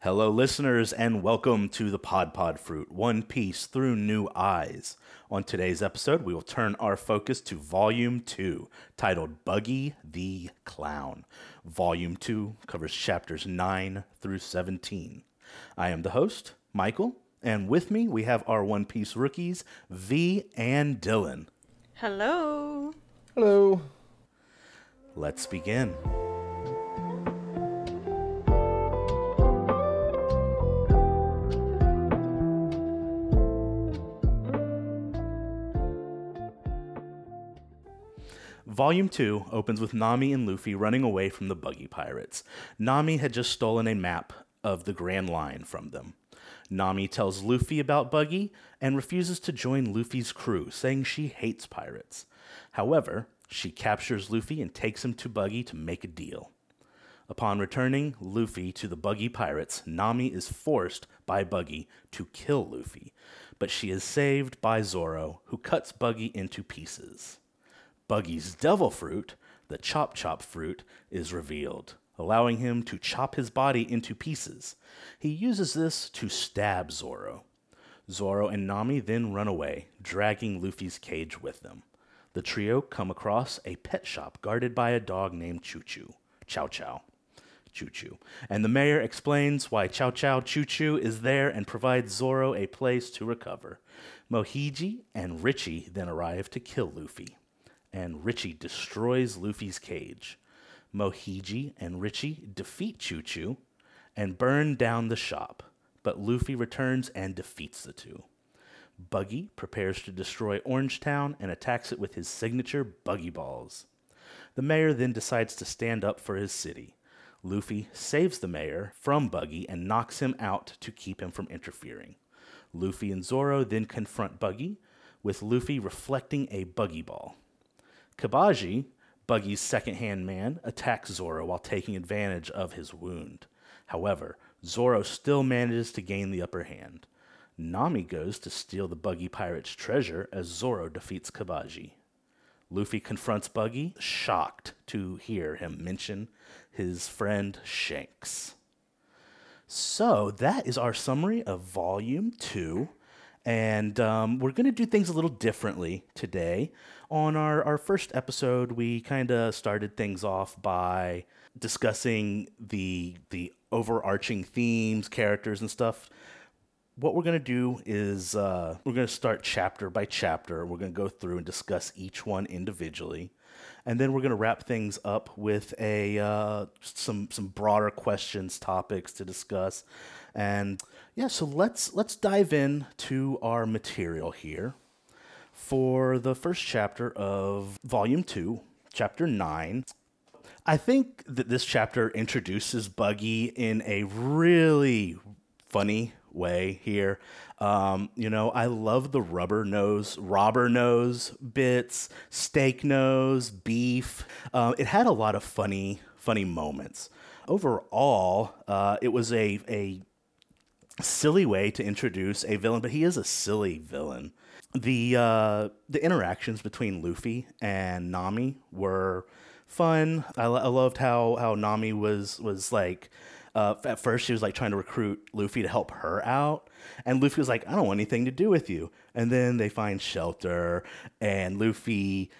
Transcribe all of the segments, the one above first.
Hello, listeners, and welcome to the Pod Pod Fruit One Piece Through New Eyes. On today's episode, we will turn our focus to Volume 2, titled Buggy the Clown. Volume 2 covers chapters 9 through 17. I am the host, Michael, and with me we have our One Piece rookies, Vee and Dylan. Hello. Hello. Let's begin. Volume 2 opens with Nami and Luffy running away from the buggy pirates. Nami had just stolen a map of the Grand Line from them. Nami tells Luffy about Buggy and refuses to join Luffy's crew, saying she hates pirates. However, she captures Luffy and takes him to Buggy to make a deal. Upon returning Luffy to the Buggy pirates, Nami is forced by Buggy to kill Luffy, but she is saved by Zoro, who cuts Buggy into pieces. Buggy's devil fruit, the chop chop fruit, is revealed, allowing him to chop his body into pieces. He uses this to stab Zoro. Zoro and Nami then run away, dragging Luffy's cage with them. The trio come across a pet shop guarded by a dog named Choo Choo. Chow Chow. Choo Choo. And the mayor explains why Chow Chow Choo Choo is there and provides Zoro a place to recover. Mohiji and Richie then arrive to kill Luffy and Richie destroys Luffy's cage. Mohiji and Richie defeat Choo Choo and burn down the shop, but Luffy returns and defeats the two. Buggy prepares to destroy Orangetown and attacks it with his signature Buggy Balls. The mayor then decides to stand up for his city. Luffy saves the mayor from Buggy and knocks him out to keep him from interfering. Luffy and Zoro then confront Buggy, with Luffy reflecting a Buggy Ball. Kabaji, Buggy's second hand man, attacks Zoro while taking advantage of his wound. However, Zoro still manages to gain the upper hand. Nami goes to steal the Buggy pirate's treasure as Zoro defeats Kabaji. Luffy confronts Buggy, shocked to hear him mention his friend Shanks. So that is our summary of Volume 2. And um, we're going to do things a little differently today. On our, our first episode, we kind of started things off by discussing the the overarching themes, characters, and stuff. What we're to do is uh, we're to start chapter by chapter. We're to go through and discuss each one individually, and then we're to wrap things up with a uh, some some broader questions, topics to discuss, and yeah. So let's let's dive in to our material here for the first chapter of Volume 2, Chapter 9. I think that this chapter introduces Buggy in a really funny way here. Um, you know, I love the rubber nose, robber nose bits, steak nose, beef. Uh, it had a lot of funny, funny moments. Overall, uh, it was a, a silly way to introduce a villain, but he is a silly villain the uh, the interactions between Luffy and Nami were fun. I, I loved how how Nami was was like. Uh, at first, she was like trying to recruit Luffy to help her out, and Luffy was like, "I don't want anything to do with you." And then they find shelter, and Luffy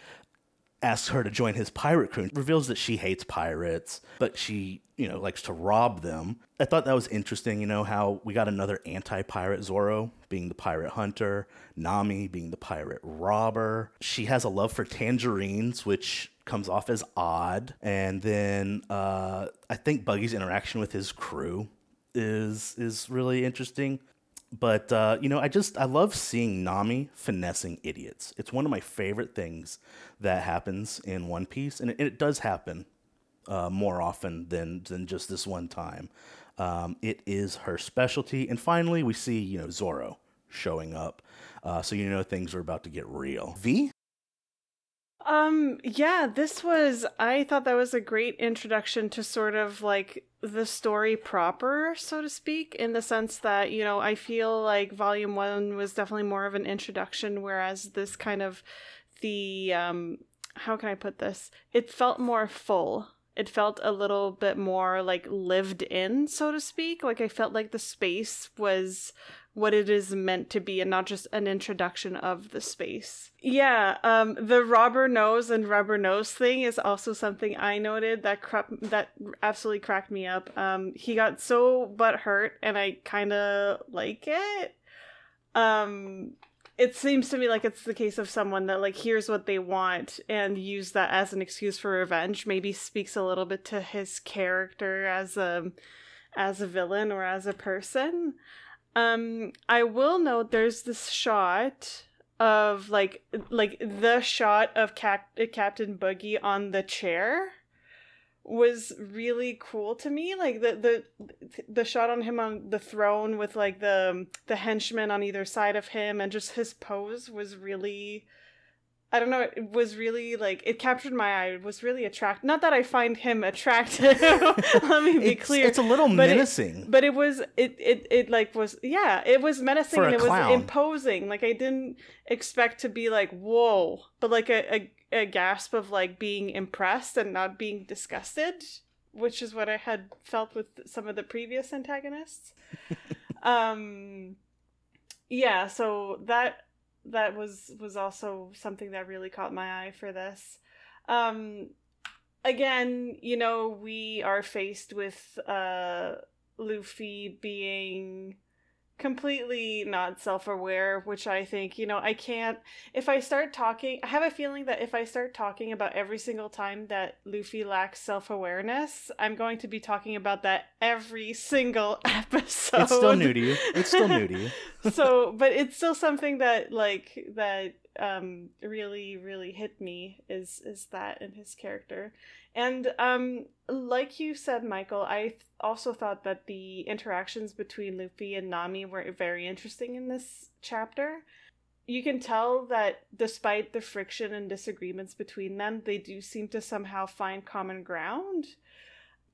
asks her to join his pirate crew. Reveals that she hates pirates, but she, you know, likes to rob them. I thought that was interesting, you know, how we got another anti-pirate Zoro being the pirate hunter, Nami being the pirate robber. She has a love for tangerines, which comes off as odd. And then uh, I think Buggy's interaction with his crew is is really interesting. But uh, you know, I just I love seeing Nami finessing idiots. It's one of my favorite things that happens in One Piece, and it, it does happen uh, more often than than just this one time. Um, it is her specialty. And finally, we see you know Zoro showing up, uh, so you know things are about to get real. Vee. Um, yeah, this was, I thought that was a great introduction to sort of like the story proper, so to speak, in the sense that, you know, I feel like volume one was definitely more of an introduction, whereas this kind of the, um, how can I put this? It felt more full it felt a little bit more like lived in, so to speak. Like I felt like the space was what it is meant to be and not just an introduction of the space. Yeah, um the robber nose and rubber nose thing is also something I noted that crap that absolutely cracked me up. Um he got so butt hurt and I kind of like it. Um it seems to me like it's the case of someone that like hears what they want and use that as an excuse for revenge maybe speaks a little bit to his character as a as a villain or as a person um i will note there's this shot of like like the shot of Cap- captain boogie on the chair was really cool to me. Like the the the shot on him on the throne with like the the henchmen on either side of him and just his pose was really I don't know, it was really like it captured my eye. It was really attractive. Not that I find him attractive. Let me be it's, clear. It's a little but menacing. It, but it was it, it it like was yeah, it was menacing and it clown. was imposing. Like I didn't expect to be like, whoa, but like a, a, a gasp of like being impressed and not being disgusted, which is what I had felt with some of the previous antagonists. um yeah, so that that was was also something that really caught my eye for this. Um again, you know, we are faced with uh Luffy being completely not self-aware which i think you know i can't if i start talking i have a feeling that if i start talking about every single time that luffy lacks self-awareness i'm going to be talking about that every single episode it's still new to you. It's still new to you. so but it's still something that like that um really really hit me is is that in his character and um like you said michael i th- also thought that the interactions between luffy and nami were very interesting in this chapter you can tell that despite the friction and disagreements between them they do seem to somehow find common ground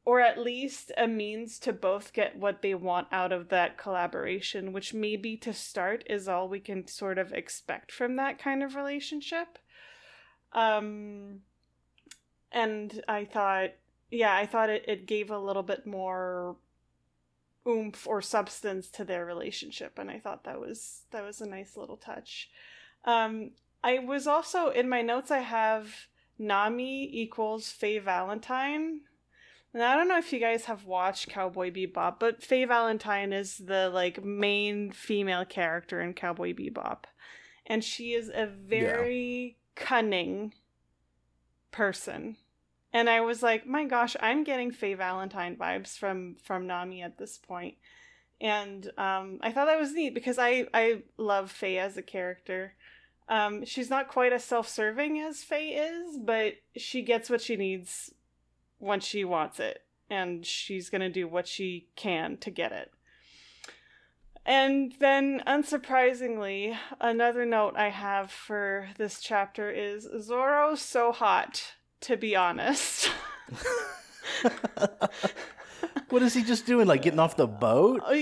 or at least a means to both get what they want out of that collaboration, which maybe to start is all we can sort of expect from that kind of relationship. Um, and I thought, yeah, I thought it, it gave a little bit more oomph or substance to their relationship, and I thought that was that was a nice little touch. Um, I was also in my notes. I have Nami equals Faye Valentine. And I don't know if you guys have watched Cowboy Bebop, but Faye Valentine is the like main female character in Cowboy Bebop. And she is a very cunning person. And I was like, my gosh, I'm getting Faye Valentine vibes from from Nami at this point. And um, I thought that was neat because I, I love Faye as a character. Um, she's not quite as self-serving as Faye is, but she gets what she needs when she wants it and she's to do what she can to get it. And then, unsurprisingly, another note I have for this chapter is Zoro's so hot, to be honest. what is he just doing? Like getting off the boat? Uh,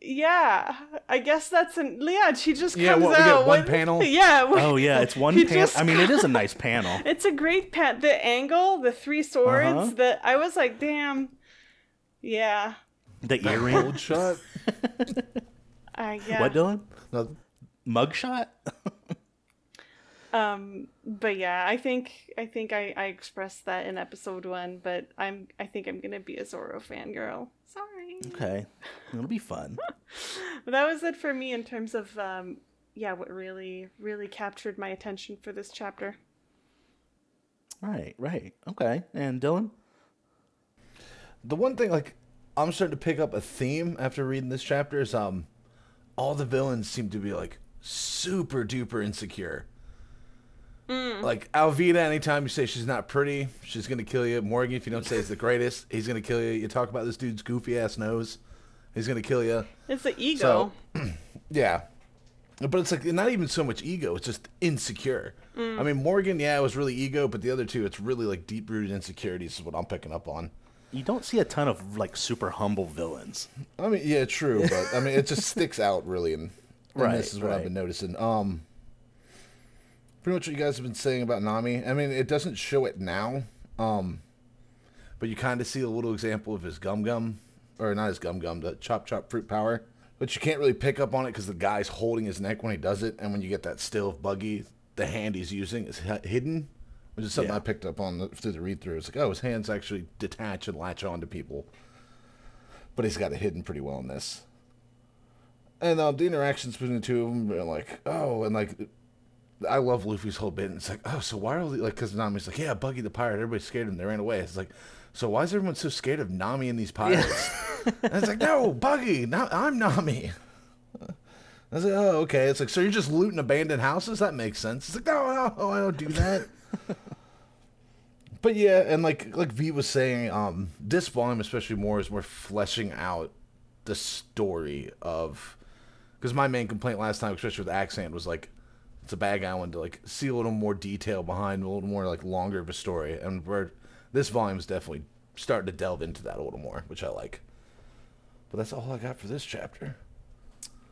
yeah, I guess that's an yeah. She just comes Yeah, what, we get out one with- panel? Yeah. Oh yeah, it's one panel. I mean, it is a nice panel. It's a great pat. The angle, the three swords. Uh-huh. That I was like, damn. Yeah, The earring. Old shot. I yeah. What, Dylan? No, Mugshot? Um, but yeah, I think I think I, I expressed that in episode one, but I'm I think I'm gonna be a Zoro fangirl. Sorry. Okay, it'll be fun. But that was it for me in terms of um yeah, what really really captured my attention for this chapter. Right, right. Okay, and Dylan? the one thing like I'm starting to pick up a theme after reading this chapter is um all the villains seem to be like super duper insecure. Like Alvida, anytime you say she's not pretty, she's gonna kill you. Morgan, if you don't say he's the greatest, he's gonna kill you. You talk about this dude's goofy ass nose, he's gonna kill you. It's the ego. Yeah. But it's like not even so much ego, it's just insecure. I mean, Morgan, yeah, it was really ego, but the other two, it's really like deep rooted insecurities, is what I'm picking up on. You don't see a ton of like super humble villains. I mean, yeah, true, but I mean, it just sticks out really, and, and Right, this is what I've been noticing. Um, pretty much what you guys have been saying about Nami. I mean, it doesn't show it now, um, but you kind of see a little example of his gum gum, or not his gum gum, the chop chop fruit power. But you can't really pick up on it because the guy's holding his neck when he does it, and when you get that still of Buggy, the hand he's using is h- hidden, which is something Yeah. I picked up on the, through the read through. It's like, oh, his hands actually detach and latch onto people, but he's got it hidden pretty well in this. And uh, the interactions between the two of them are like, oh, and like, I love Luffy's whole bit. And it's like, oh, so why are they like? Because Nami's like, yeah, Buggy the pirate. Everybody's scared of him. They ran away. It's like, so why is everyone so scared of Nami and these pirates? and it's like, no, Buggy, no, I'm Nami. I was like, oh, okay. It's like, so you're just looting abandoned houses? That makes sense. It's like, no, no, I don't do that. but yeah, and like like Vee was saying, um, this volume especially more is more fleshing out the story of because my main complaint last time, especially with Accent, was like it's a bad bag island to like see a little more detail behind a little more like longer of a story, and where this volume is definitely starting to delve into that a little more, which I like. But that's all I got for this chapter.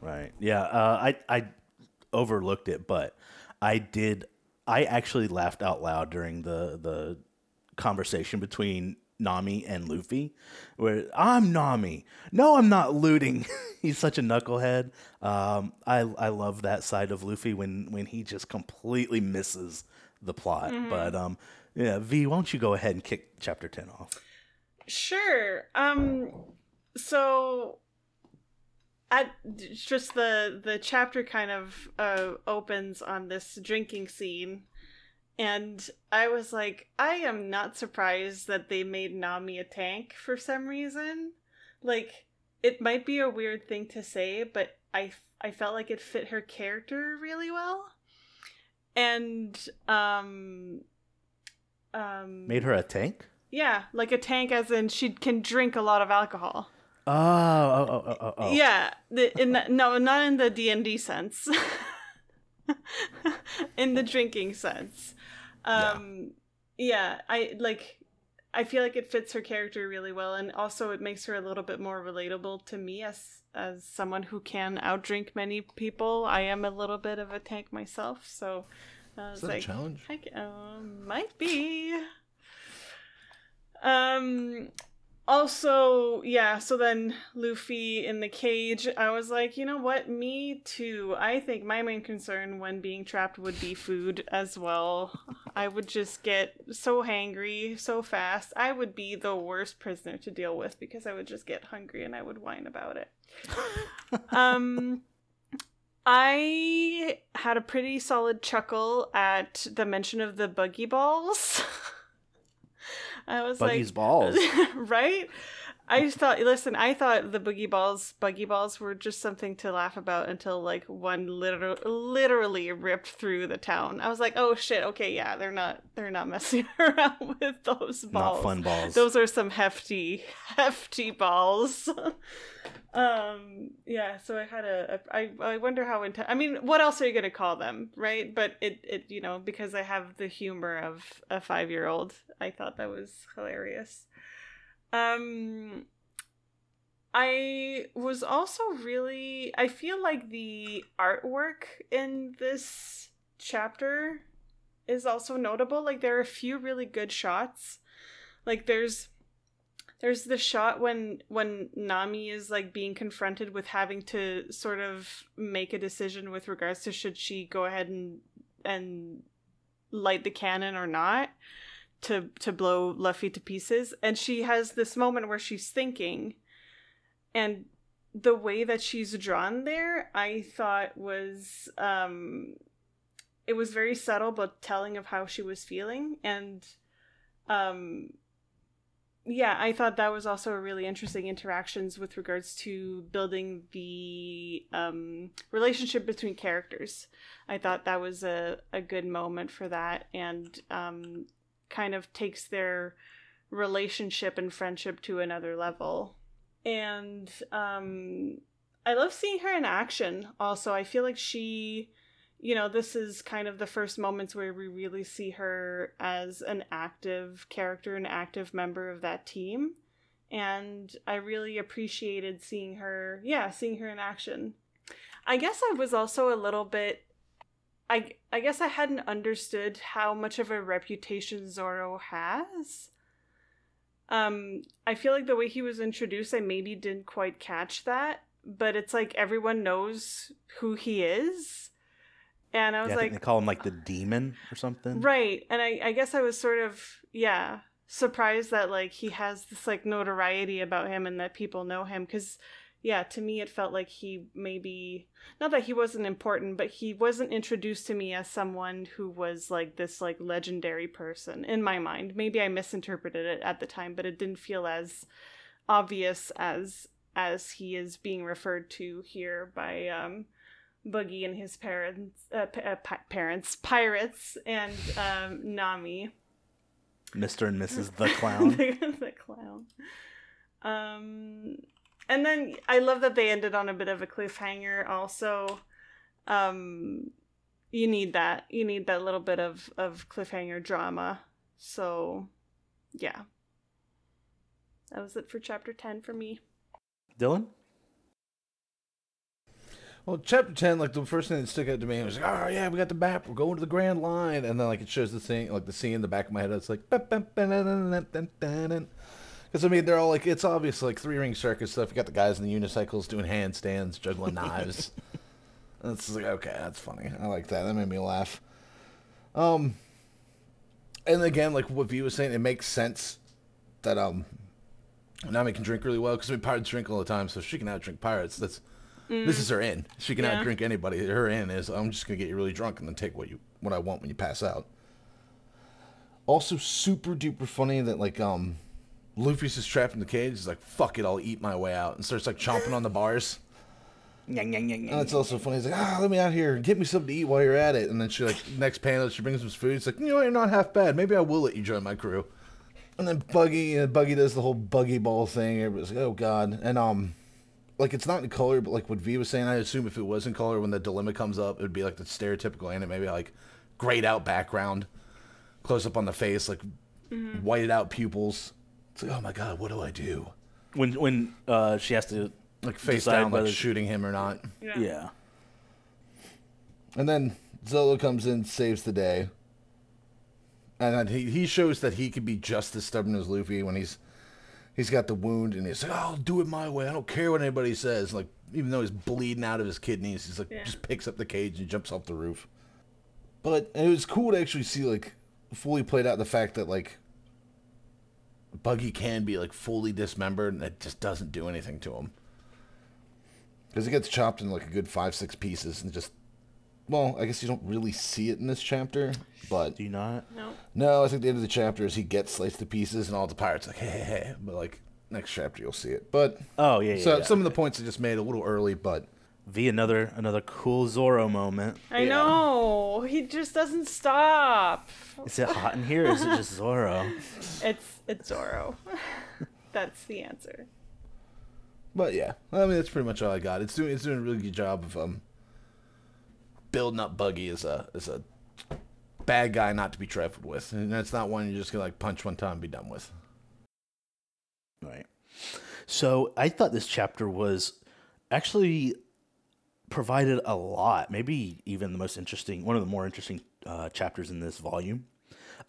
Right. Yeah. Uh, I I overlooked it, but I did. I actually laughed out loud during the the conversation between Nami and Luffy, where I'm Nami. No, I'm not looting. He's such a knucklehead. Um, I I love that side of Luffy when when he just completely misses the plot. But um, yeah, V, why don't you go ahead and kick chapter ten off? Sure. Um so at just the the chapter kind of uh opens on this drinking scene and I was like I am not surprised that they made Nami a tank for some reason. Like it might be a weird thing to say, but I I felt like it fit her character really well. And um um Made her a tank. yeah, like a tank, as in she can drink a lot of alcohol. Oh, oh, oh, oh, oh, oh. Yeah, the, in the, no, not in the D and D sense. in the drinking sense. Um, yeah. I like. I feel like it fits her character really well, and also it makes her a little bit more relatable to me as as someone who can outdrink many people. I am a little bit of a tank myself, so I was Is that a like, challenge? I um, might be. Um. Also, yeah. So then Luffy in the cage. I was like, you know what? Me too. I think my main concern when being trapped would be food as well. I would just get so hangry so fast. I would be the worst prisoner to deal with because I would just get hungry and I would whine about it. um. I had a pretty solid chuckle at the mention of the buggy balls. I was Buggy's like, balls. right? I just thought, listen, I thought the boogie balls, buggy balls, were just something to laugh about until like one literal, literally ripped through the town. I was like, oh shit, okay, yeah, they're not, they're not messing around with those balls. Not fun balls. Those are some hefty, hefty balls. um, yeah. So I had a, a I, I wonder how intense. I mean, what else are you gonna call them, right? But it, it, you know, because I have the humor of a five year old, I thought that was hilarious. Um, I was also really. I feel like the artwork in this chapter is also notable. Like there are a few really good shots. Like there's there's the shot when when Nami is like being confronted with having to sort of make a decision with regards to should she go ahead and and light the cannon or not to to blow Luffy to pieces. And she has this moment where she's thinking. And the way that she's drawn there I thought was um it was very subtle but telling of how she was feeling. And um yeah i thought that was also a really interesting interactions with regards to building the um, relationship between characters. I thought that was a, a good moment for that. And um, kind of takes their relationship and friendship to another level and um, i love seeing her in action also i feel like she you know, this is kind of the first moments where we really see her as an active character, an active member of that team. And I really appreciated seeing her, yeah, seeing her in action. I guess I was also a little bit I I guess I hadn't understood how much of a reputation Zoro has. um I feel like the way he was introduced I maybe didn't quite catch that, but it's like everyone knows who he is. And I was Yeah, I like they call him like the demon or something. Right. And I, I guess I was sort of, yeah, surprised that like he has this like notoriety about him and that people know him. Cause yeah, to me, it felt like he maybe, not that he wasn't important, but he wasn't introduced to me as someone who was like this like legendary person in my mind. Maybe I misinterpreted it at the time, but it didn't feel as obvious as as he is being referred to here by um Boogie and his parents, uh, pa- uh, pi- parents, pirates, and um, Nami, Mr. and Mrs. the Clown. the, the clown. Um, and then I love that they ended on a bit of a cliffhanger. Also, um, you need that. You need that little bit of of cliffhanger drama. So, yeah, that was it for chapter ten for me. Dylan? Well, chapter ten, like the first thing that stuck out to me was like, "Oh yeah, we got the map. We're going to the Grand Line," and then like it shows the thing, like the scene in the back of my head. It's like, because I mean, they're all like, it's obvious like three ring circus stuff. You got the guys in the unicycles doing handstands, juggling knives. it's like, okay, that's funny. I like that. That made me laugh. Um, and again, like what Vee was saying, it makes sense that um, Nami can drink really well because I mean, pirates drink all the time, so she can out drink pirates. That's this is her in. She can Yeah. out drink anybody. Her in is I'm just gonna get you really drunk and then take what you what I want when you pass out. Also, super duper funny that like um, Luffy's just trapped in the cage. He's like, "Fuck it, I'll eat my way out," and starts like chomping on the bars. And it's also funny. He's like, "Ah, let me out here. Get me something to eat while you're at it." And then she like next panel, she brings him some food. He's like, "You know, what? you're not half bad. Maybe I will let you join my crew." And then Buggy, uh, Buggy does the whole buggy ball thing. Everybody's like, "Oh God!" And um, like it's not in color, but like what Vee was saying, I assume if it was in color, when the dilemma comes up, it would be like the stereotypical anime, maybe like grayed out background, close up on the face, like whited out pupils. It's like, oh my God, what do I do? When when uh, she has to Like face Decide down, like whether- shooting him or not. yeah. And then Zolo comes in, saves the day. And then he, he shows that he can be just as stubborn as Luffy when he's he's got the wound and he's like, I'll do it my way. I don't care what anybody says. Like even though he's bleeding out of his kidneys, he's like Yeah. just picks up the cage and jumps off the roof. But it was cool to actually see like fully played out the fact that like Buggy can be like fully dismembered and it just doesn't do anything to him. Because he gets chopped in like a good five, six pieces and just well, I guess you don't really see it in this chapter, but Do you not? No. no, I think the end of the chapter is he gets sliced to pieces and all the pirates like hey, hey, hey. but like next chapter you'll see it. But Oh yeah. yeah so yeah. some of the points I just made a little early, but Vee another another cool Zoro moment. I Yeah. know. He just doesn't stop. Is it hot in here? or Is it just Zoro? It's it's Zoro. That's the answer. but yeah, I mean that's pretty much all I got. It's doing it's doing a really good job of um building up Buggy as a as a bad guy not to be trifled with, and that's not one you're just gonna like punch one time and be done with. Right. So I thought this chapter was actually provided a lot, maybe even the most interesting, one of the more interesting uh, chapters in this volume.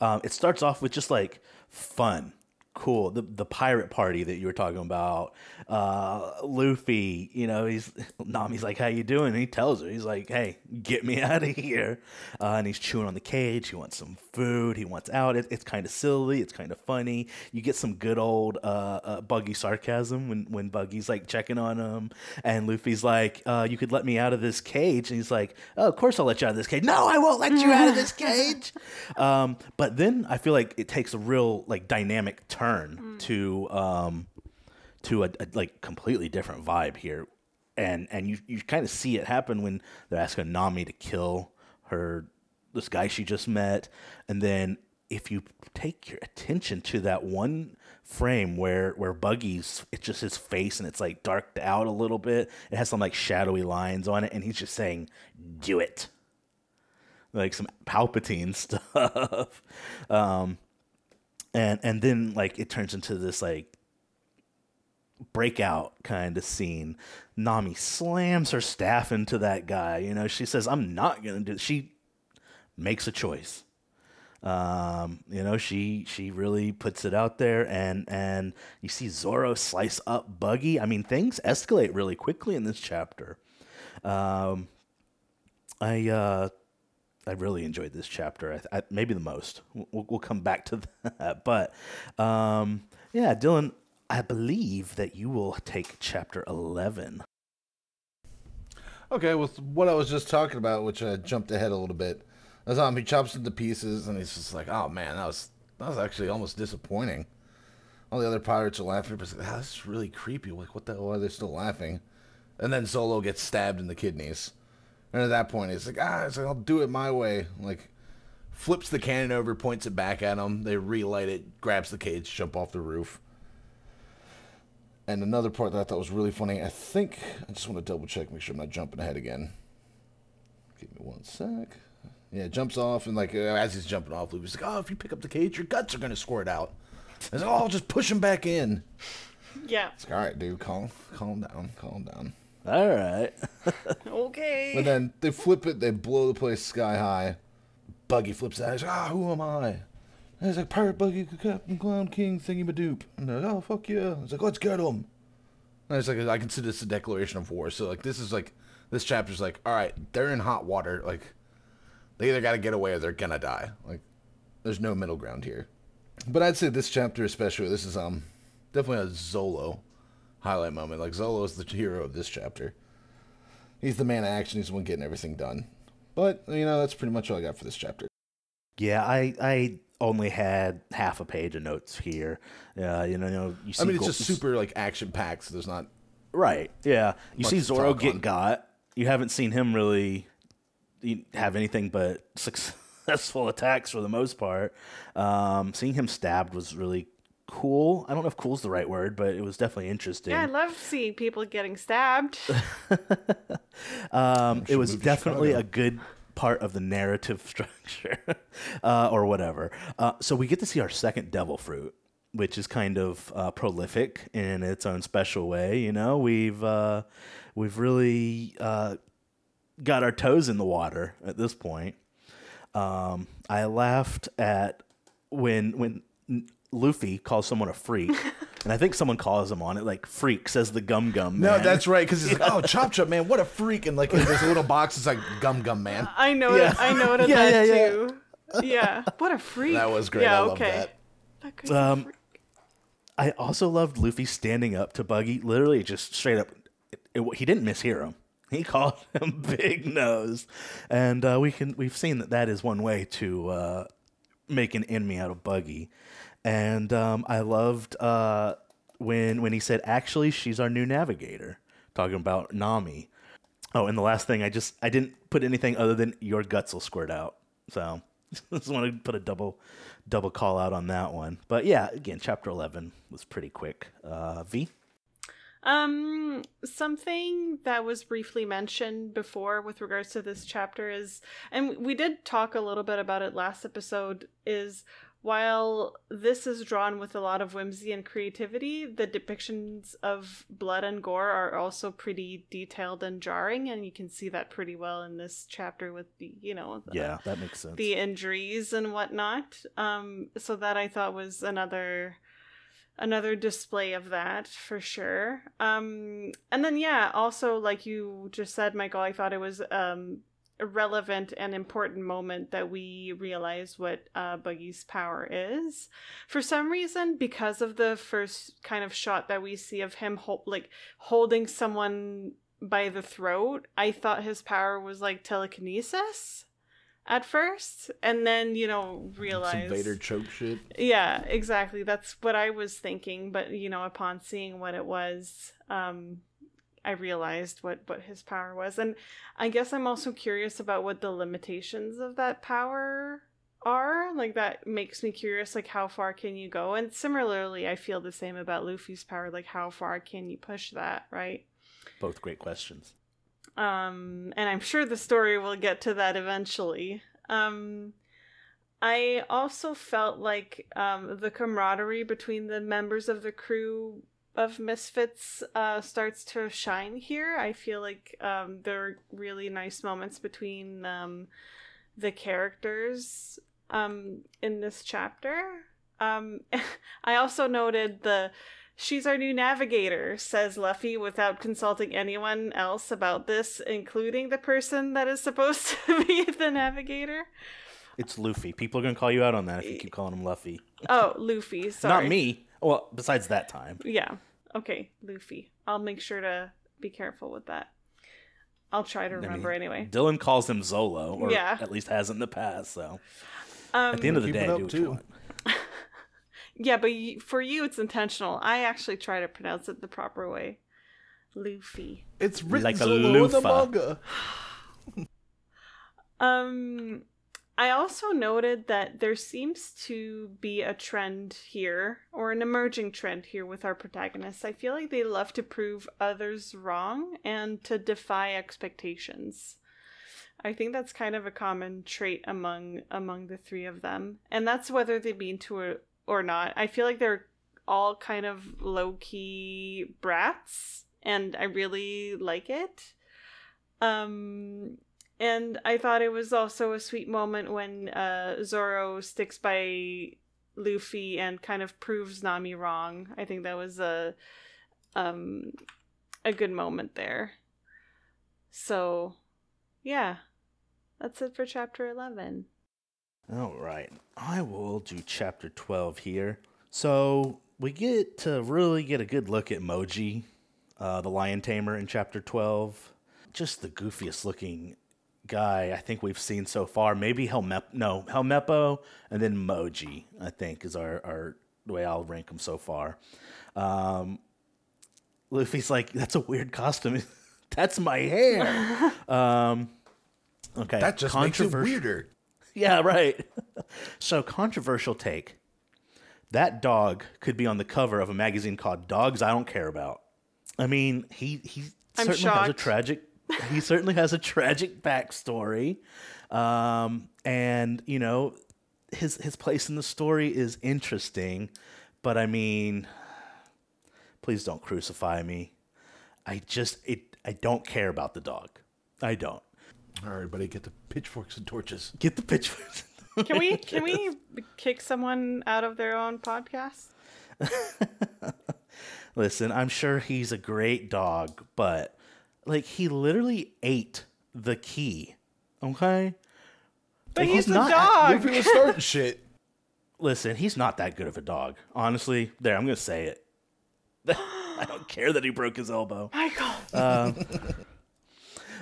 Um, it starts off with just like fun, cool. The the pirate party that you were talking about. Uh, Luffy, you know, he's Nami's like, "How you doing?" And he tells her, he's like, "Hey, get me out of here." Uh, and he's chewing on the cage. He wants some food. He wants out. It, it's kind of silly. It's kind of funny. You get some good old uh, uh, Buggy sarcasm when when Buggy's like checking on him, and Luffy's like, uh, "You could let me out of this cage," and he's like, "Oh, of course I'll let you out of this cage." No, I won't let you out of this cage. um, but then I feel like it takes a real like dynamic turn to um, to a, a like completely different vibe here, and and you you kind of see it happen when they're asking Nami to kill her this guy she just met, and then if you take your attention to that one frame where where Buggy's it's just his face and it's like darked out a little bit. It has some like shadowy lines on it, and he's just saying, "Do it." Like some Palpatine stuff, um, and and then like it turns into this like breakout kind of scene. Nami slams her staff into that guy. You know, she says, "I'm not gonna do." She makes a choice. Um, you know, she she really puts it out there, and and you see Zoro slice up Buggy. I mean, things escalate really quickly in this chapter. Um, I uh, I really enjoyed this chapter. I, I, maybe the most. We'll, we'll come back to that, but um, yeah, Dylan, I believe that you will take chapter eleven. Okay, with what I was just talking about, which I jumped ahead a little bit. As um, he chops into pieces, and he's just like, "Oh man, that was that was actually almost disappointing." All the other pirates are laughing, but like, oh, "This is really creepy." Like, what the hell are they still laughing? And then Zolo gets stabbed in the kidneys, and at that point, he's like, "Ah, it's like, I'll do it my way." Like, flips the cannon over, points it back at him. They relight it, grabs the cage, jump off the roof. And another part that I thought was really funny, I think, I just want to double check, make sure I'm not jumping ahead again. Give me one sec. Yeah, jumps off, and like, as he's jumping off, Luffy's like, oh, if you pick up the cage, your guts are going to squirt out. I like, oh, I'll just push him back in. Yeah. It's like, all right, dude, calm, calm down, calm down. All right. okay. And then they flip it, they blow the place sky high. Buggy flips out, he's like, ah, who am I? And he's like, Pirate Buggy, Captain Clown King, thingy madoop. And they're like, oh, fuck yeah. He's like, let's get him. And it's like, I consider this a declaration of war. So, like, this is like, this chapter's like, all right, they're in hot water. Like, they either got to get away or they're gonna die. Like, there's no middle ground here. But I'd say this chapter, especially, this is um definitely a Zolo highlight moment. Like, Zolo is the hero of this chapter. He's the man of action. He's the one getting everything done. But, you know, that's pretty much all I got for this chapter. Yeah, I I only had half a page of notes here. Uh, you know, you know, you see I mean, it's Gold- just super like action packed. So there's not. right. Yeah, you see Zoro get on. got. You haven't seen him really have anything but successful attacks for the most part. Um, seeing him stabbed was really cool. I don't know if "cool's" the right word, but it was definitely interesting. yeah, I love seeing people getting stabbed. Um, it was definitely a good part of the narrative structure, uh, or whatever. Uh, so we get to see our second devil fruit, which is kind of uh, prolific in its own special way. You know, we've uh, we've really uh, got our toes in the water at this point. Um, I laughed at when when Luffy calls someone a freak, and I think someone calls him on it like freak says the gum gum. No, that's right. Because he's like, oh, Chop Chop, man, what a freak. And like, there's a little box. It's like Gum Gum Man. I know Yeah. it. I noted Yeah, that yeah, yeah. too. Yeah. What a freak. That was great. Yeah, I love okay. that. That guy's Um. I also loved Luffy standing up to Buggy, literally just straight up. It, it- he didn't mishear him. He called him Big Nose, and uh, we can we've seen that that is one way to uh, make an enemy out of Buggy. And um, I loved uh, when when he said, "Actually, she's our new navigator," talking about Nami. Oh, and the last thing, I just I didn't put anything other than your guts will squirt out. So I just want to put a double double call out on that one. But yeah, again, chapter eleven was pretty quick. Uh, v. Um, something that was briefly mentioned before with regards to this chapter is, and we did talk a little bit about it last episode, is while this is drawn with a lot of whimsy and creativity, the depictions of blood and gore are also pretty detailed and jarring, and you can see that pretty well in this chapter with the, you know, the, Yeah, that makes sense. the injuries and whatnot. Um, so that I thought was another another display of that for sure. Um, and then yeah, also like you just said, Michael, I thought it was um relevant and important moment that we realize what uh, Buggy's power is. For some reason, because of the first kind of shot that we see of him hol- like holding someone by the throat, I thought his power was like telekinesis at first, and then you know Some realize Vader choke shit. yeah, exactly. That's what I was thinking, but you know, upon seeing what it was, um I realized what what his power was. And I guess I'm also curious about what the limitations of that power are. Like that makes me curious like how far can you go? And similarly, I feel the same about Luffy's power, like how far can you push that, right? Both great questions. um and i'm sure the story will get to that eventually um i also felt like um the camaraderie between the members of the crew of misfits uh starts to shine here i feel like um there are really nice moments between um the characters um, in this chapter. Um, I also noted the she's our new navigator, says Luffy without consulting anyone else about this, including the person that is supposed to be the navigator. It's Luffy. People are gonna call you out on that if you keep calling him Luffy. Oh, Luffy. Sorry. Not me. Well, besides that time. Yeah. Okay, Luffy. I'll make sure to be careful with that. I'll try to I mean, remember anyway. Dylan calls him Zolo, or Yeah. at least has in the past. So Um, at the end of the day, do what too. yeah, but y- for you, it's intentional. I actually try to pronounce it the proper way. Luffy. It's written Like a solo in the loofah. manga. Um, I also noted that there seems to be a trend here, or an emerging trend here with our protagonists. I feel like they love to prove others wrong and to defy expectations. I think that's kind of a common trait among among the three of them, and that's whether they mean to or, or not. I feel like they're all kind of low key brats, and I really like it. Um, and I thought it was also a sweet moment when uh, Zoro sticks by Luffy and kind of proves Nami wrong. I think that was a um a good moment there. So, yeah. That's it for chapter 11. All right. I will do chapter 12 here. So we get to really get a good look at Moji, uh, the lion tamer in chapter 12. Just the goofiest looking guy I think we've seen so far. Maybe Helmep, no, Helmeppo, and then Moji, I think, is our, our the way I'll rank them so far. Um, Luffy's like, that's a weird costume. that's my hair. um, okay. That just makes it weirder. yeah, right. so controversial take. That dog could be on the cover of a magazine called Dogs I Don't Care About. I mean, he he I'm certainly has a tragic he certainly has a tragic backstory. Um, and you know, his his place in the story is interesting, but I mean, please don't crucify me. I just it I don't care about the dog. I don't. All right, everybody, get the pitchforks and torches. Get the pitchforks. Can we can we kick someone out of their own podcast? Listen, I'm sure he's a great dog, but like he literally ate the key. Okay? But Like, he's, he's the not- dog. Luffy was starting shit. Listen, he's not that good of a dog. Honestly, there, I'm going to say it. I don't care that he broke his elbow. Michael.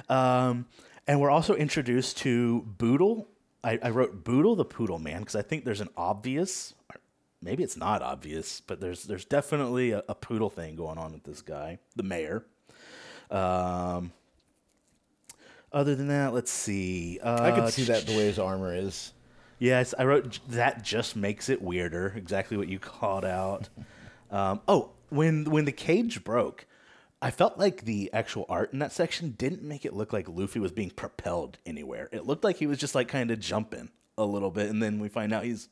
Um, and we're also introduced to Boodle. I, I wrote Boodle the Poodle Man because I think there's an obvious, or maybe it's not obvious, but there's there's definitely a, a poodle thing going on with this guy, the mayor. Um, other than that, let's see. Uh, I can see that the way his armor is. Yes, I wrote that just makes it weirder. Exactly what you called out. Um, oh, when when the cage broke, I felt like the actual art in that section didn't make it look like Luffy was being propelled anywhere. It looked like he was just like kind of jumping a little bit, and then we find out he's,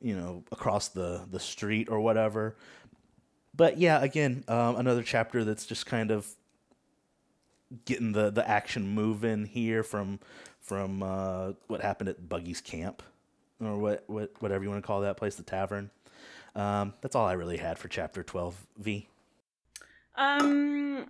you know, across the the street or whatever. But yeah, again, um, another chapter that's just kind of getting the the action moving here from from uh, what happened at Buggy's camp or what, what whatever you want to call that place, the tavern. Um, that's all I really had for chapter twelve Vee. Um,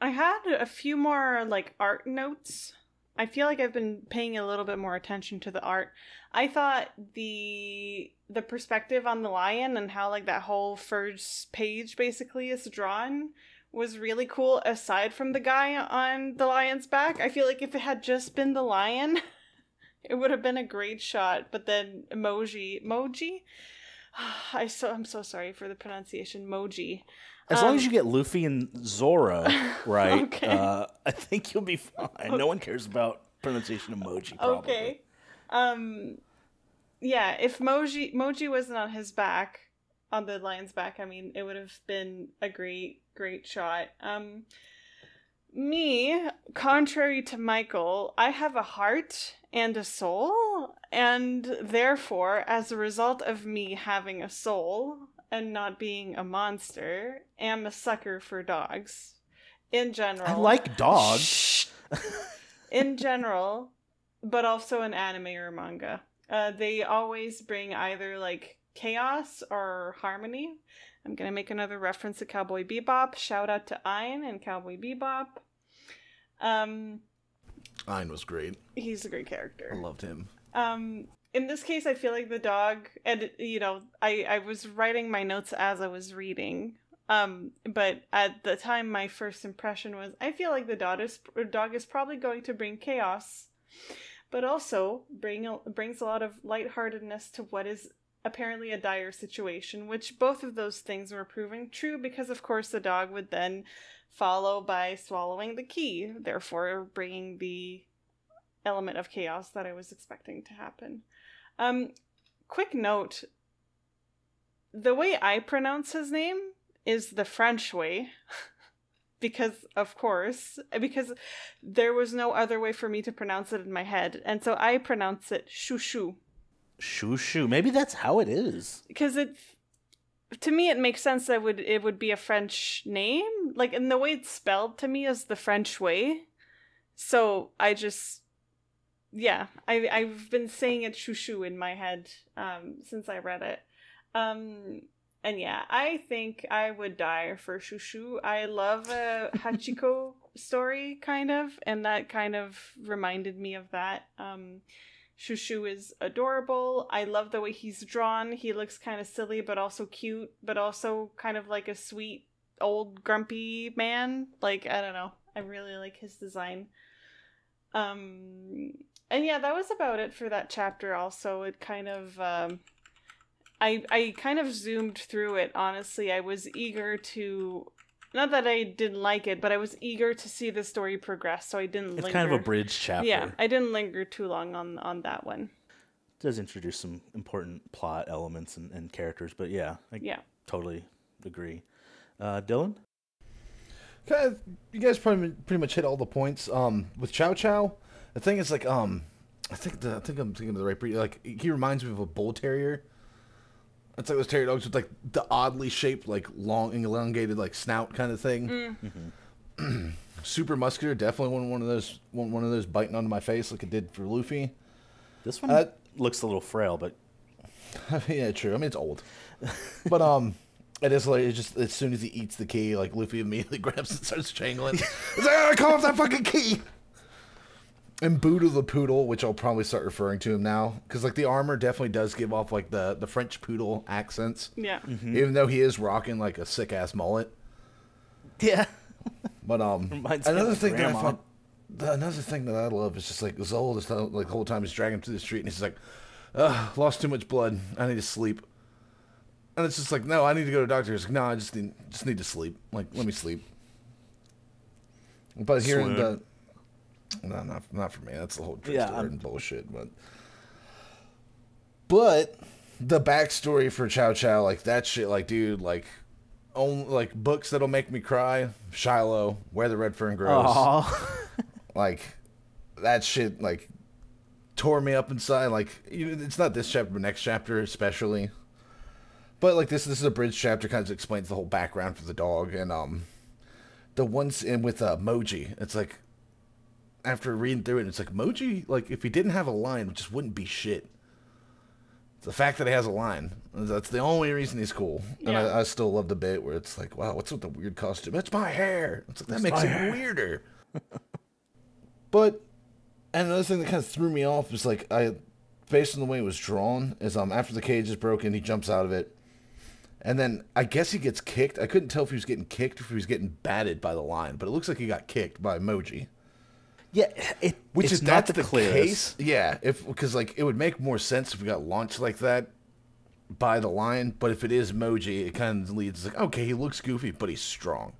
I had a few more like art notes. I feel like I've been paying a little bit more attention to the art. I thought the the perspective on the lion and how like that whole first page basically is drawn was really cool aside from the guy on the lion's back. I feel like if it had just been the lion, it would have been a great shot, but then emoji emoji I so I'm so sorry for the pronunciation moji. As long Um, as you get Luffy and Zoro right, Okay. uh, I think you'll be fine. No one cares about pronunciation emoji. Probably. Okay. Um yeah, if Moji Moji wasn't on his back, on the lion's back, I mean, it would have been a great great shot. Um me, contrary to Michael, I have a heart and a soul, and therefore, as a result of me having a soul and not being a monster, am a sucker for dogs. In general. I like dogs. in general, but also in anime or manga. Uh, they always bring either like chaos or harmony. I'm gonna make another reference to Cowboy Bebop. Shout out to Ein and Cowboy Bebop. Um, Ein was great. he's a great character. I loved him. Um, in this case, I feel like the dog, and you know, I I was writing my notes as I was reading. Um, but at the time, my first impression was I feel like the dog is dog is probably going to bring chaos, but also bring a, brings a lot of lightheartedness to what is apparently a dire situation. Which both of those things were proving true because, of course, the dog would then follow by swallowing the key, therefore bringing the element of chaos that I was expecting to happen. Um, quick note the way I pronounce his name is the French way. because, of course, because there was no other way for me to pronounce it in my head. And so I pronounce it chouchou. Shoo. Maybe that's how it is. Because it. To me, it makes sense that would it would be a French name, like, and the way it's spelled to me is the French way. So I just yeah, I I've been saying it shushu in my head um since I read it. Um and yeah, I think I would die for shushu. I love a Hachiko story kind of and that kind of reminded me of that. Um Shushu is adorable. I love the way he's drawn. He looks kind of silly but also cute, but also kind of like a sweet old grumpy man. Like I don't know. I really like his design. Um and yeah, that was about it for that chapter. Also, it kind of, um, I I kind of zoomed through it. Honestly, I was eager to, not that I didn't like it, but I was eager to see the story progress. So I didn't. It's linger. kind of a bridge chapter. Yeah, I didn't linger too long on on that one. It does introduce some important plot elements and, and characters, but yeah, I Yeah. totally agree. Uh, Dylan? Kind of, you guys pretty pretty much hit all the points. Um, with Chow Chow, the thing is like um, I think the I think I'm thinking of the right breed. Like he reminds me of a bull terrier. It's like those terrier dogs with like the oddly shaped, like long, elongated, like snout kind of thing. Super muscular, definitely one one of those one one of those biting onto my face like it did for Luffy. This one Uh, looks a little frail, but yeah, true. I mean, it's old, but um, it is like it's just as soon as he eats the key, like Luffy immediately grabs and starts strangling. He's like, "Ah, "Call off that fucking key!" And Boodle the poodle, which I'll probably start referring to him now, because like the armor definitely does give off like the the French poodle accents, Yeah. even though he is rocking like a sick ass mullet. yeah. But um, Reminds me another of thing that I Grandma. found, the, another thing that I love is just like Zol, just like the whole time he's dragging him through the street, and he's like, Ugh, "Lost too much blood. I need to sleep." And it's just like, "No, I need to go to the doctor." He's like, "No, I just need just need to sleep. Like, let me sleep." But hearing the, no, not not for me. That's the whole Yeah, yeah, bullshit. But, but the backstory for Chow Chow, like that shit, like dude, like. Only, like books that'll make me cry, Shiloh, Where the Red Fern Grows like that shit like tore me up inside like it's not this chapter but next chapter especially but like this this is a bridge chapter kind of explains the whole background for the dog and um the ones in with uh, moji it's like after reading through it it's like moji like if he didn't have a line it just wouldn't be shit. The fact that he has a line that's the only reason he's cool. And I, I still love the bit where it's like wow what's with the weird costume? It's my hair! It's like that It's makes my it hair. weirder. But and another thing that kind of threw me off is like I, based on the way it was drawn, is um after the cage is broken, he jumps out of it, and then I guess he gets kicked. I couldn't tell if he was getting kicked or if he was getting batted by the line, but it looks like he got kicked by Moji. Yeah, it, Which it's is not that's the, the clearest. case, yeah. If because like it would make more sense if we got launched like that by the line, but if it is Moji, it kind of leads like okay, he looks goofy, but he's strong.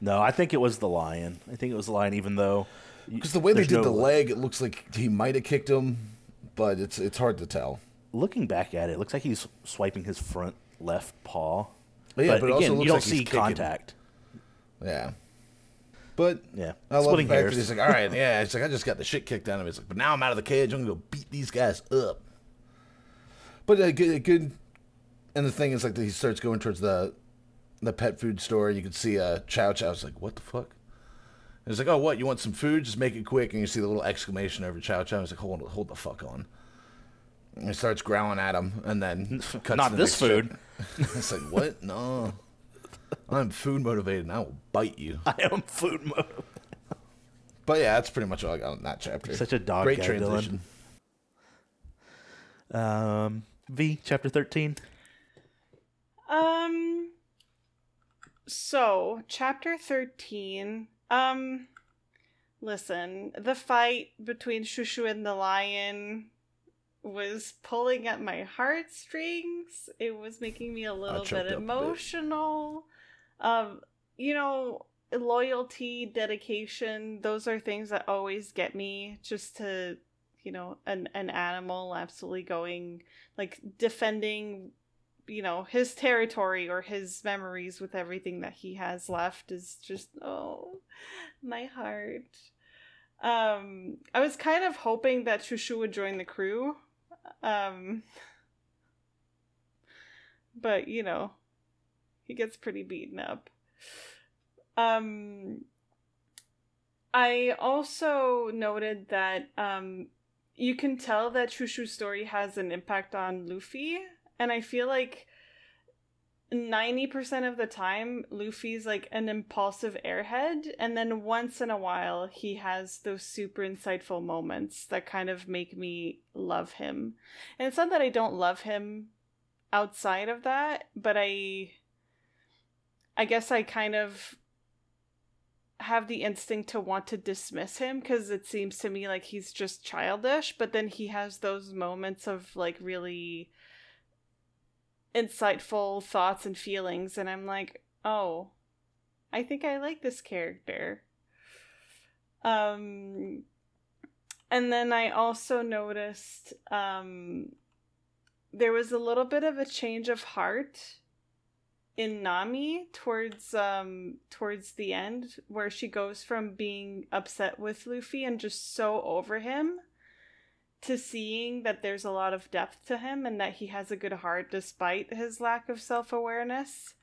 No, I think it was the lion. I think it was the lion, even though Because the way they did no the le- leg, it looks like he might have kicked him, but it's it's hard to tell. Looking back at it, it looks like he's swiping his front left paw. Yeah, but also again, you don't like see contact. Yeah. But Yeah, I love the splitting fact hairs. that he's like, all right, yeah, it's like I just got the shit kicked out of me. It's like, but now I'm out of the cage. I'm gonna go beat these guys up. But a good, a good, and the thing is like that he starts going towards the, the pet food store. And you can see uh, Chow Chow. Chow's like, what the fuck? And he's like, oh, what? You want some food? Just make it quick. And you see the little exclamation over Chow Chow. He's like, hold, hold the fuck on. He starts growling at him, and then cuts Not the this food. it's like what? No, I'm food motivated, and I will bite you. I am food mode. But yeah, that's pretty much all I got on that chapter. Such a dog Great guy, Dylan. transition. Um, Vee, chapter 13. Um so, chapter 13. Um listen, the fight between Shushu and the lion was pulling at my heartstrings. It was making me a little bit emotional. a bit. Um you know, loyalty, dedication, those are things that always get me just to you know, an an animal absolutely going like defending you know his territory or his memories with everything that he has left is just oh my heart. Um i was kind of hoping that shushu would join the crew um but you know he gets pretty beaten up um i also noted that um you can tell that shushu's story has an impact on luffy and I feel like 90% of the time Luffy's like an impulsive airhead and then once in a while he has those super insightful moments that kind of make me love him. And it's not that I don't love him outside of that, but I I guess I kind of have the instinct to want to dismiss him because it seems to me like he's just childish, but then he has those moments of like really insightful thoughts and feelings and I'm like, "Oh, I think I like this character." Um and then I also noticed um there was a little bit of a change of heart in Nami towards um towards the end where she goes from being upset with Luffy and just so over him to seeing that there's a lot of depth to him and that he has a good heart despite his lack of self-awareness.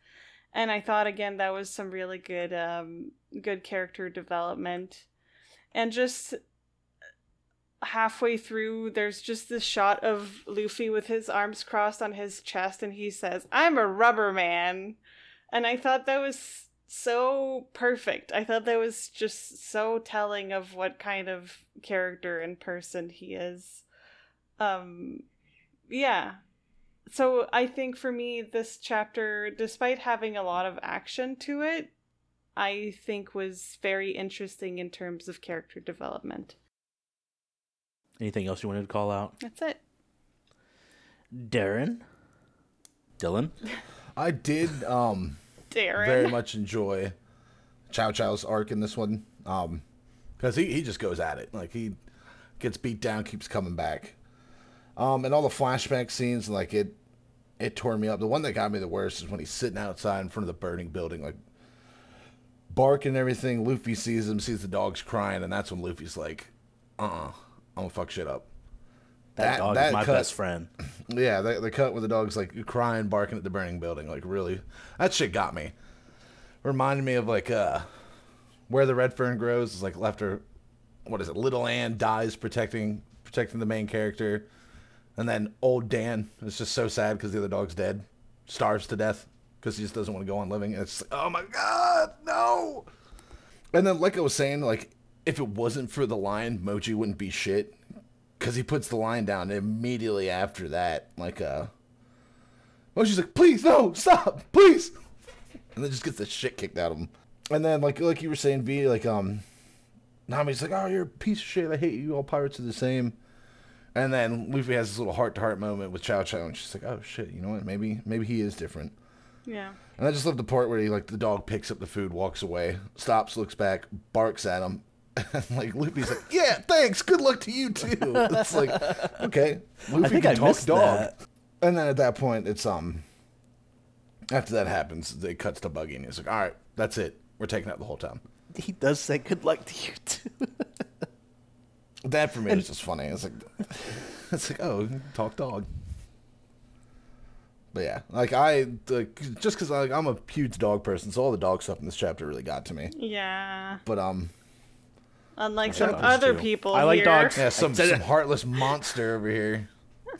And I thought again that was some really good um good character development. And just halfway through there's just this shot of Luffy with his arms crossed on his chest and he says, "I'm a rubber man." And I thought that was so perfect. I thought that was just so telling of what kind of character and person he is. Um yeah. So I think for me this chapter despite having a lot of action to it, I think was very interesting in terms of character development. Anything else you wanted to call out? That's it. Darren? Dylan? I did um Darren. very much enjoy Chow Chow's arc in this one. Um, because he, he just goes at it. Like he gets beat down, keeps coming back. Um, and all the flashback scenes, like it, it tore me up. The one that got me the worst is when he's sitting outside in front of the burning building, like barking and everything. Luffy sees him, sees the dogs crying, and that's when Luffy's like, "Uh, uh-uh, I'm gonna fuck shit up." That, That- dog that is my cut- best friend. Yeah, the, the cut with the dogs like crying, barking at the burning building, like really, that shit got me. Reminded me of like uh, where the red fern grows is like after, what is it? Little Ann dies protecting protecting the main character, and then old Dan is just so sad because the other dog's dead, starves to death because he just doesn't want to go on living. And it's like, oh my god, no. And then like I was saying, like if it wasn't for the lion, Moji wouldn't be shit because he puts the line down immediately after that. Like, uh, well, like, please, no, stop, please, and then just gets the shit kicked out of him. And then, like, like you were saying, Vee, like, um, Nami's like, oh, you're a piece of shit. I hate you. All pirates are the same. And then Luffy has this little heart to heart moment with Chow Chow, and she's like, oh shit, you know what? Maybe, maybe he is different. Yeah. And I just love the part where he like the dog picks up the food, walks away, stops, looks back, barks at him, like Luffy's like, "Yeah, thanks. Good luck to you too." It's like, okay, Luffy think can I talk missed dog. that. And then at that point, it's um. After that happens, it cuts to Buggy, and he's like, "All right, that's it. We're taking out the whole town." He does say good luck to you too. That for me is just funny. It's like, it's like, oh, talk dog. But yeah, like I, like, just because like, I'm a huge dog person, so all the dog stuff in this chapter really got to me. Yeah. But um, Unlike I some like other too. people I like here. dogs. Yeah, some, some heartless monster over here.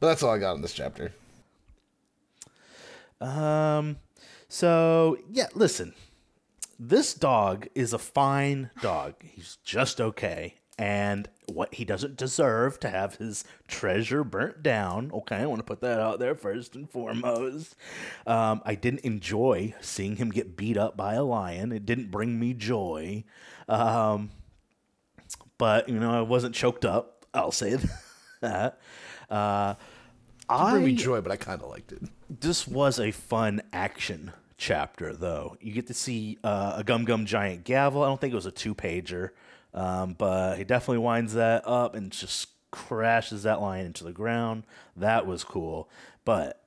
But that's all I got in this chapter. Um, so yeah, listen, this dog is a fine dog. He's just okay. And what he doesn't deserve to have his treasure burnt down. Okay, I want to put that out there first and foremost. Um, I didn't enjoy seeing him get beat up by a lion. It didn't bring me joy. Um, but you know, I wasn't choked up. I'll say that. Uh, It bring me I joy, but I kind of liked it. this was a fun action chapter, though. You get to see uh, a Gum Gum Giant gavel. I don't think it was a two pager, um, but he definitely winds that up and just crashes that lion into the ground. That was cool. But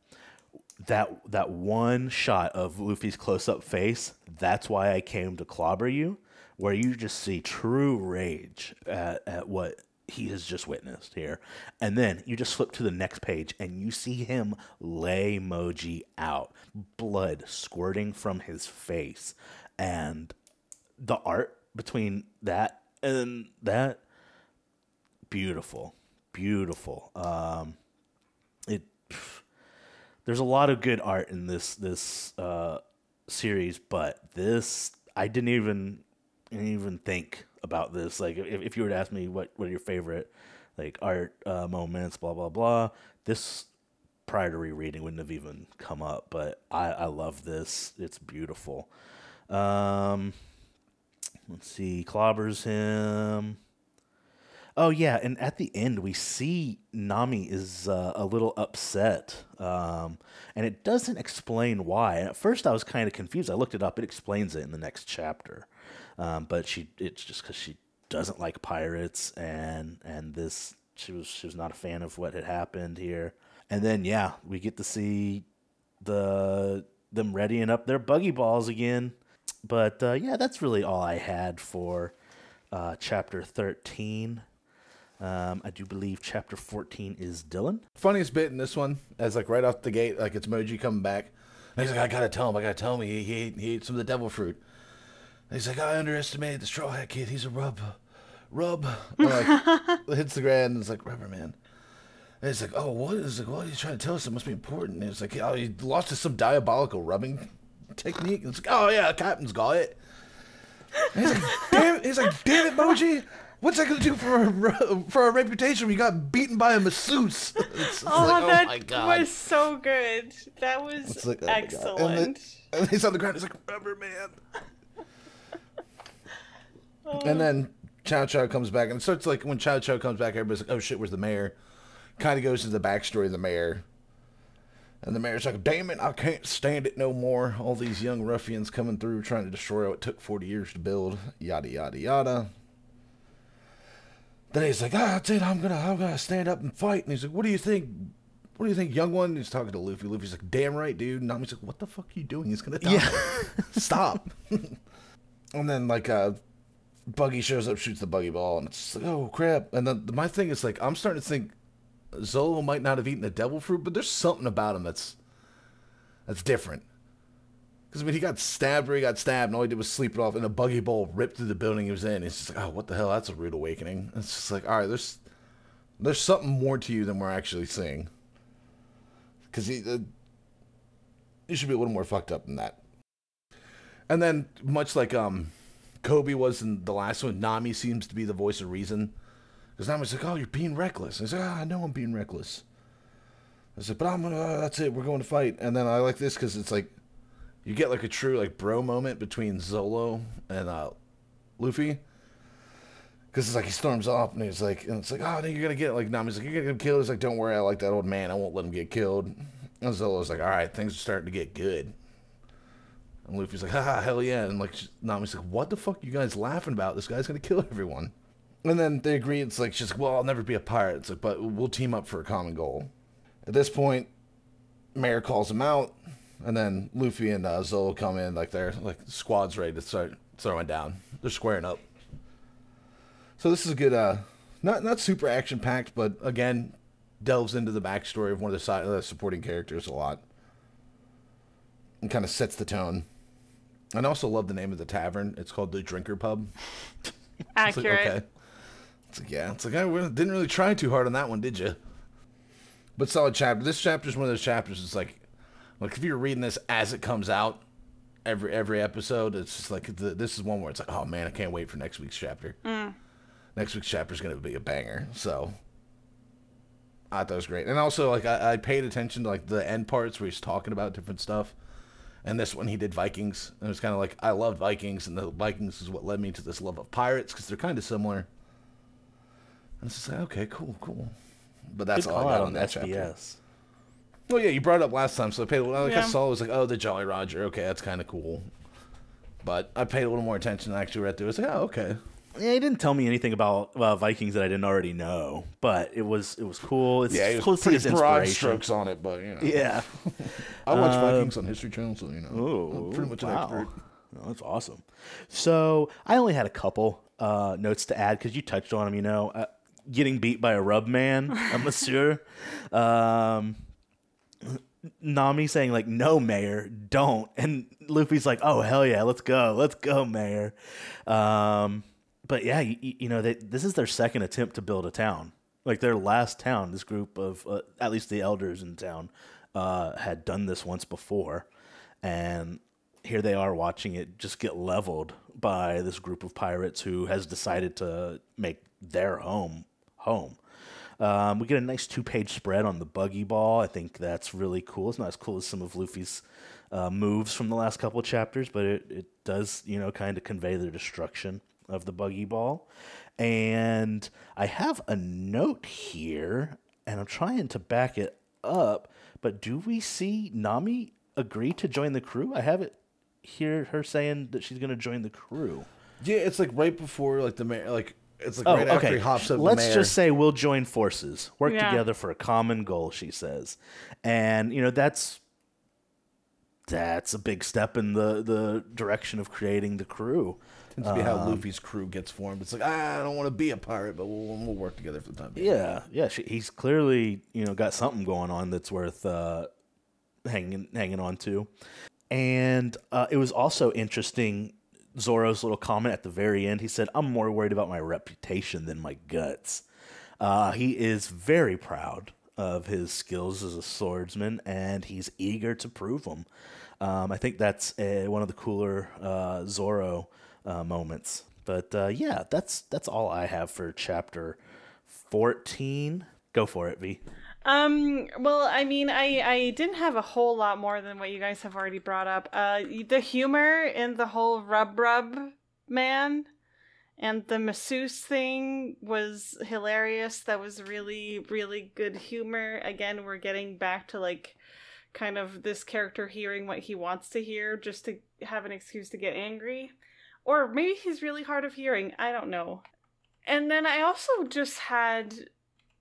that that one shot of Luffy's close up face, that's why I came to clobber you, where you just see true rage at, at what he has just witnessed here. And then you just flip to the next page and you see him lay Moji out, blood squirting from his face. And the art between that and that beautiful, beautiful. Um it there's a lot of good art in this this uh, series, but this I didn't even didn't even think about this. Like if, if you were to ask me what what are your favorite like art uh, moments, blah blah blah, this prior to rereading wouldn't have even come up. But I I love this. It's beautiful. Um, let's see, clobbers him. Oh yeah, and at the end we see Nami is uh, a little upset, um, and it doesn't explain why. And at first, I was kind of confused. I looked it up; it explains it in the next chapter. Um, but she, it's just because she doesn't like pirates, and and this she was she was not a fan of what had happened here. And then yeah, we get to see the them readying up their buggy balls again. But uh, yeah, that's really all I had for uh, chapter thirteen. Um, I do believe chapter 14 is Dylan. Funniest bit in this one, as like right off the gate, like it's Moji coming back. And he's like, I gotta tell him, I gotta tell him he, he, ate, he ate some of the devil fruit. And he's like, I underestimated the straw hat kid. He's a rub, rub. Like hits the ground and it's like rubber man. And he's like, oh, what is like, what are you trying to tell us? It must be important. And it's like, oh, he lost to some diabolical rubbing technique. And it's like, oh yeah, Captain's got it. And he's like, damn it. He's like, damn it, Moji. What's that gonna do for our, for our reputation? We got beaten by a masseuse. It's, it's Oh, like, that oh my god. was so good. That was It's like, oh excellent. And, then, and he's on the ground. He's like, rubber man. Oh. And then Chow Chow comes back, and it starts like when Chow Chow comes back, everybody's like, "Oh shit, where's the mayor?" Kind of goes to the backstory of the mayor, and the mayor's like, "Damn it, I can't stand it no more. All these young ruffians coming through trying to destroy what took forty years to build. Yada yada yada." Then he's like, "Ah, that's it. I'm gonna, I'm gonna stand up and fight." And he's like, "What do you think?" What do you think, young one? And he's talking to Luffy. Luffy's like, "Damn right, dude." And Nami's like, "What the fuck are you doing? He's gonna die. Yeah. Stop." and then like uh, Buggy shows up, shoots the buggy ball, and it's like, oh crap. And then my thing is like, I'm starting to think Zolo might not have eaten the devil fruit, but there's something about him that's that's different. Because I mean, he got stabbed where he got stabbed, and all he did was sleep it off, and a buggy ball ripped through the building he was in. It's just like, oh, what the hell? That's a rude awakening. It's just like, all right, there's there's something more to you than we're actually seeing. Because he, uh, you should be a little more fucked up than that. And then, much like um, Koby was in the last one, Nami seems to be the voice of reason. Because Nami's like, oh, you're being reckless. And he's like, ah, I know I'm being reckless. I said, but I'm gonna, uh, that's it, we're going to fight. And then I like this because it's like, you get like a true like bro moment between Zolo and uh, Luffy. Because it's like he storms off and he's like, and it's like, oh, no, you're gonna get like Nami's like, you're gonna get killed. He's like, don't worry, I like that old man. I won't let him get killed. And Zolo's like, all right, things are starting to get good. And Luffy's like, haha, hell yeah. And like Nami's like, what the fuck are you guys laughing about? This guy's gonna kill everyone. And then they agree. It's like she's like, well, I'll never be a pirate. It's like, but we'll team up for a common goal. At this point, Mayor calls him out, and then Luffy and uh, Zolo come in like they're like squad's ready to start throwing down. They're squaring up. So this is a good, uh, not not super action packed, but again, delves into the backstory of one of the side, uh, supporting characters a lot, and kind of sets the tone. And I also love the name of the tavern. It's called the Drinker Pub. It's like, Accurate. okay. It's like, yeah. It's like, I didn't really try too hard on that one, did you? But solid chapter. This chapter is one of those chapters. It's like, like if you're reading this as it comes out, every every episode, it's just like the, this is one where it's like, oh man, I can't wait for next week's chapter. Mm. Next week's chapter is gonna be a banger. So I thought it was great, and also like I, I paid attention to like the end parts where he's talking about different stuff. And this one he did Vikings, and it was kind of like I love Vikings, and the Vikings is what led me to this love of pirates because they're kind of similar. And it's just like okay, cool, cool. But that's Good all I got on on that SBS. chapter. Well, yeah, you brought it up last time, so I paid. Like I saw, it was like, oh, the Jolly Roger. Okay, that's kind of cool. But I paid a little more attention. and actually read through. it. It's like, oh, okay. Yeah, he didn't tell me anything about uh, Vikings that I didn't already know, but it was it was cool. It's Yeah, it was to see his pretty broad strokes on it, but you know, Yeah. I watch Vikings on History Channel, so you know, Oh, I'm pretty much an wow. expert. Oh, that's awesome. So I only had a couple uh, notes to add because you touched on them. You know, uh, getting beat by a rub man, a monsieur. Um, Nami saying like, "No, Mayor, don't," and Luffy's like, "Oh hell yeah, let's go, let's go, Mayor." Um, but yeah, you, you know, they, this is their second attempt to build a town. Like their last town, this group of uh, at least the elders in town uh, had done this once before, and here they are watching it just get leveled by this group of pirates who has decided to make their home home. Um, we get a nice two-page spread on the buggy ball. I think that's really cool. It's not as cool as some of Luffy's uh, moves from the last couple chapters, but it, it does, you know, kind of convey the destruction of the buggy ball. And I have a note here, and I'm trying to back it up. But do we see Nami agree to join the crew? I have it here, her saying that she's going to join the crew. Yeah, it's like right before like the like it's like Oh, right after okay. he hops up. Let's the mayor. just say we'll join forces, work Yeah. together for a common goal. She says, and you know that's that's a big step in the the direction of creating the crew. tends to be Um, how Luffy's crew gets formed. It's like ah, I don't want to be a pirate, but we'll, we'll work together for the time being. Yeah, yeah. She, he's clearly you know got something going on that's worth uh, hanging hanging on to. And uh, it was also interesting. Zoro's little comment at the very end. He said, "I'm more worried about my reputation than my guts." Uh, he is very proud of his skills as a swordsman, and he's eager to prove them. Um, I think that's uh one of the cooler uh, Zoro uh, moments. But uh, yeah, that's that's all I have for chapter 14. Go for it, Vee. Um, well, I mean, I I didn't have a whole lot more than what you guys have already brought up. Uh, the humor in the whole rub rub man and the masseuse thing was hilarious. That was really really good humor. Again, we're getting back to like kind of this character hearing what he wants to hear just to have an excuse to get angry. Or maybe he's really hard of hearing. I don't know. And then I also just had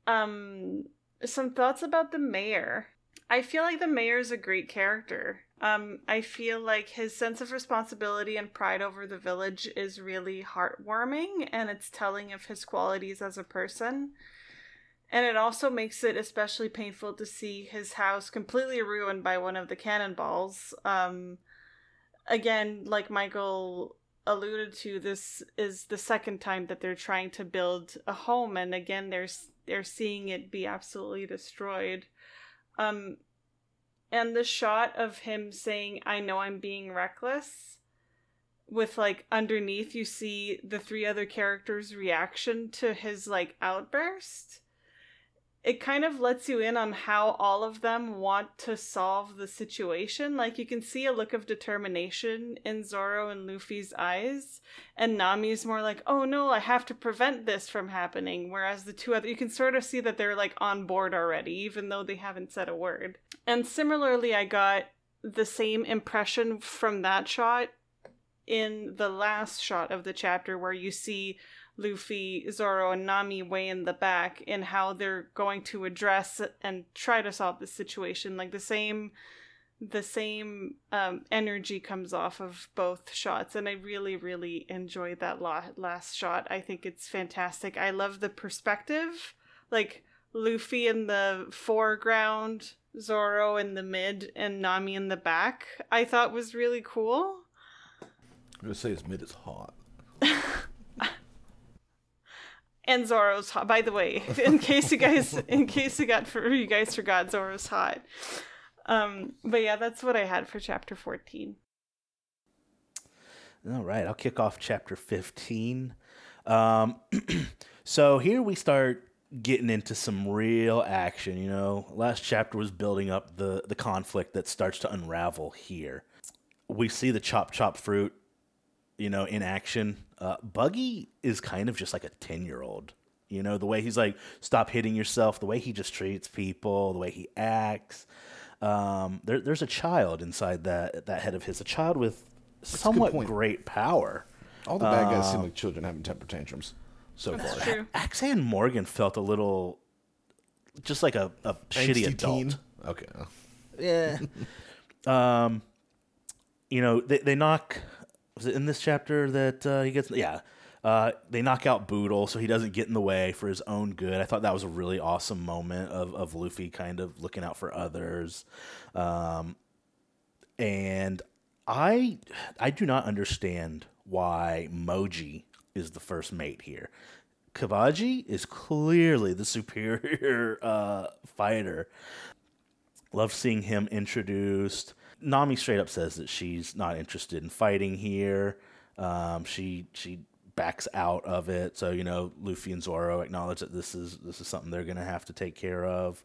um some thoughts about the mayor. I feel like the mayor is a great character. Um, I feel like his sense of responsibility and pride over the village is really heartwarming and it's telling of his qualities as a person. And it also makes it especially painful to see his house completely ruined by one of the cannonballs. Um, again, like Michael alluded to, this is the second time that they're trying to build a home, and again, they're they're seeing it be absolutely destroyed. Um, and the shot of him saying, "I know I'm being reckless," with like underneath, you see the three other characters' reaction to his like outburst it kind of lets you in on how all of them want to solve the situation. Like you can see a look of determination in Zoro and Luffy's eyes, and Nami's more like, "Oh no, I have to prevent this from happening." Whereas the two other, you can sort of see that they're like on board already, even though they haven't said a word. And similarly, I got the same impression from that shot in the last shot of the chapter where you see Luffy, Zoro, and Nami way in the back in how they're going to address and try to solve the situation. Like the same the same um, energy comes off of both shots and i really really enjoyed that la- last shot i think it's fantastic i love the perspective like luffy in the foreground zoro in the mid and nami in the back i thought was really cool I'm gonna say his mid is hot. and Zoro's hot. By the way, in case you guys, in case you got for you guys forgot, Zoro's hot. Um, but yeah, that's what I had for chapter fourteen. All right, I'll kick off chapter fifteen. Um, so here we start getting into some real action. You know, last chapter was building up the the conflict that starts to unravel here. We see the chop chop fruit, you know, in action. Uh, Buggy is kind of just like a ten year old. You know, the way he's like, stop hitting yourself, the way he just treats people, the way he acts. Um, there, there's a child inside that that head of his, a child with somewhat great power. All the bad guys seem like children having temper tantrums so That's far. true. Axe-Hand Morgan felt a little, just like a, a shitty adult. teen. Okay. Yeah. um, you know, they they knock. Was it in this chapter that uh, he gets? Yeah. Uh, they knock out Boodle so he doesn't get in the way for his own good. I thought that was a really awesome moment of, of Luffy kind of looking out for others. Um, and I I do not understand why Moji is the first mate here. Kabaji is clearly the superior uh, fighter. Love seeing him introduced. Nami straight up says that she's not interested in fighting here. Um, she she backs out of it. So you know, Luffy and Zoro acknowledge that this is this is something they're gonna have to take care of.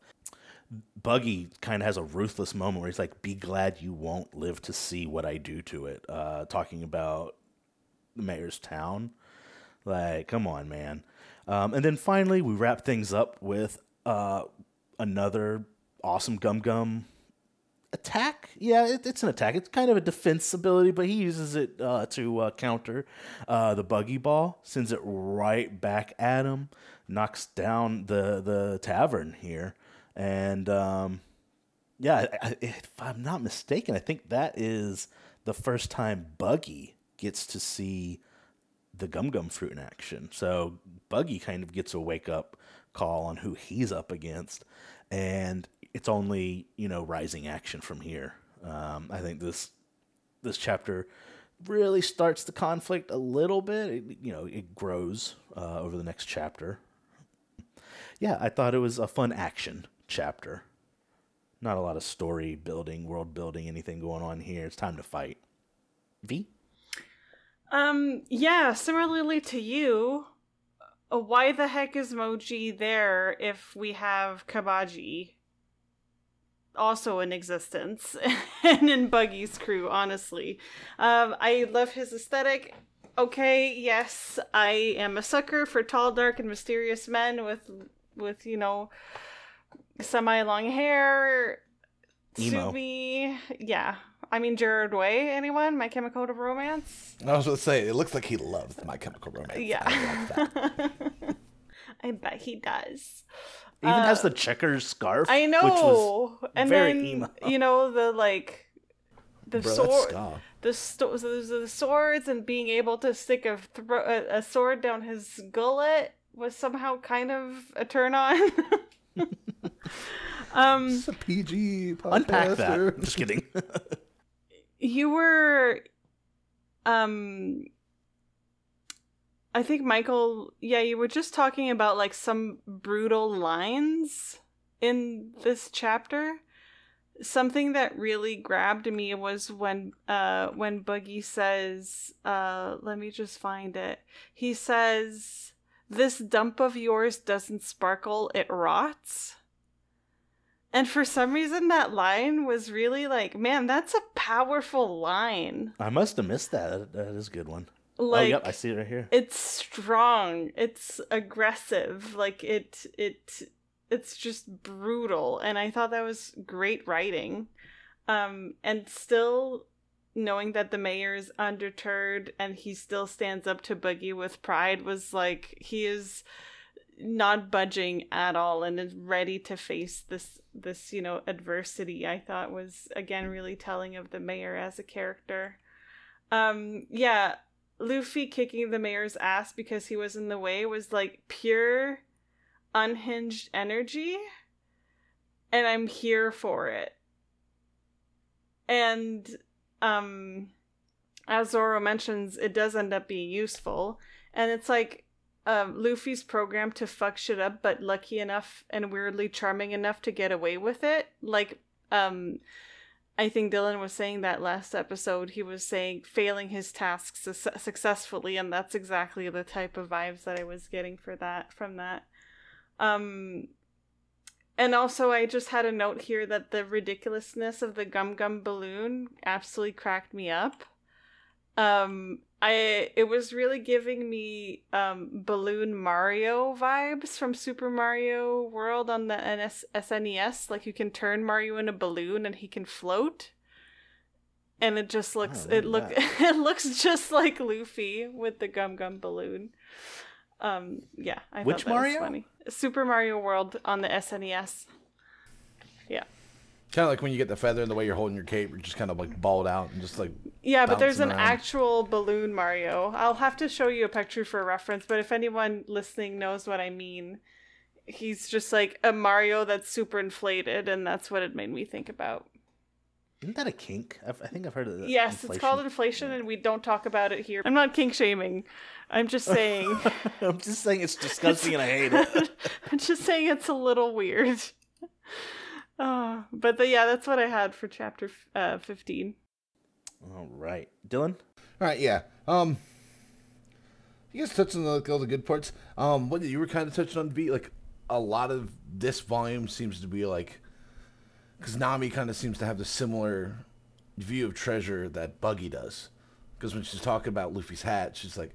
Buggy kind of has a ruthless moment where he's like, "Be glad you won't live to see what I do to it." Uh, talking about the mayor's town. Like, come on, man. Um, and then finally, we wrap things up with uh, another awesome Gum Gum attack. Yeah, it, it's an attack. It's kind of a defense ability, but he uses it uh, to uh, counter uh, the buggy ball. Sends it right back at him. Knocks down the the tavern here, and um, yeah, I, I, if I'm not mistaken, I think that is the first time Buggy gets to see the Gum Gum fruit in action. So Buggy kind of gets a wake up call on who he's up against, and it's only you know rising action from here. Um, I think this this chapter really starts the conflict a little bit. It, you know, it grows uh, over the next chapter. Yeah, I thought it was a fun action chapter. Not a lot of story building, world building, anything going on here. It's time to fight. Vee. Um, yeah, similarly to you, uh, why the heck is Moji there if we have Kabaji also in existence and in Buggy's crew, honestly? Um, I love his aesthetic. Okay, yes, I am a sucker for tall, dark, and mysterious men with, with you know, semi long hair. Emo. Yeah. I mean, Gerard Way, anyone? My Chemical Romance? I was going to say, it looks like he loves My Chemical Romance. Yeah. I. I bet he does. Even Uh, has the checkers scarf. I Which was know. and very then emo. you know the like the Bro, sword, the, sto- the the swords, and being able to stick a, thro- a a sword down his gullet was somehow kind of a turn on. um, It's a PG podcast. unpack that. Just kidding. you were um I think Michael, yeah, you were just talking about like some brutal lines in this chapter. Something that really grabbed me was when uh when Buggy says, uh let me just find it. He says, "This dump of yours doesn't sparkle, it rots." And for some reason that line was really like, man, that's a powerful line. I must have missed that. That is a good one. Like oh, yep, I see it right here. it's strong it's aggressive like it it it's just brutal and i thought that was great writing um and still knowing that the mayor is undeterred and he still stands up to boogie with pride was like he is not budging at all and is ready to face this this you know adversity i thought was again really telling of the mayor as a character um yeah Luffy kicking the mayor's ass because he was in the way was like pure unhinged energy and I'm here for it. And um as Zoro mentions it does end up being useful and it's like um, Luffy's programmed to fuck shit up, but lucky enough and weirdly charming enough to get away with it. Like, um, I think Dylan was saying that last episode. He was saying failing his tasks su- successfully, and that's exactly the type of vibes that I was getting for that from that. Um, and also, I just had a note here that the ridiculousness of the Gum Gum balloon absolutely cracked me up. Um, I it was really giving me um balloon Mario vibes from Super Mario World on the NS- SNES. Like you can turn Mario in a balloon and he can float. And it just looks Oh, it look it looks just like Luffy with the Gum Gum balloon. Um yeah, I Which Mario? was funny. Super Mario World on the SNES. Kind of like when you get the feather and the way you're holding your cape, you're just kind of like balled out and just like Yeah, but there's an around. actual balloon Mario. I'll have to show you a picture for reference, but if anyone listening knows what I mean, he's just like a Mario that's super inflated, and that's what it made me think about. Isn't that a kink? I've, I think I've heard of that. yes, it's called inflation, and we don't talk about it here. I'm not kink shaming. I'm just saying. I'm just saying it's disgusting and I hate it. I'm just saying it's a little weird. Oh, but the, yeah, that's what I had for chapter uh, 15. All right, Dylan. All right, yeah. Um, you guys touched on like, all the good parts. Um, what you were kind of touching on, Vee. Like a lot of this volume seems to be like, because Nami kind of seems to have the similar view of treasure that Buggy does. Because when she's talking about Luffy's hat, she's like,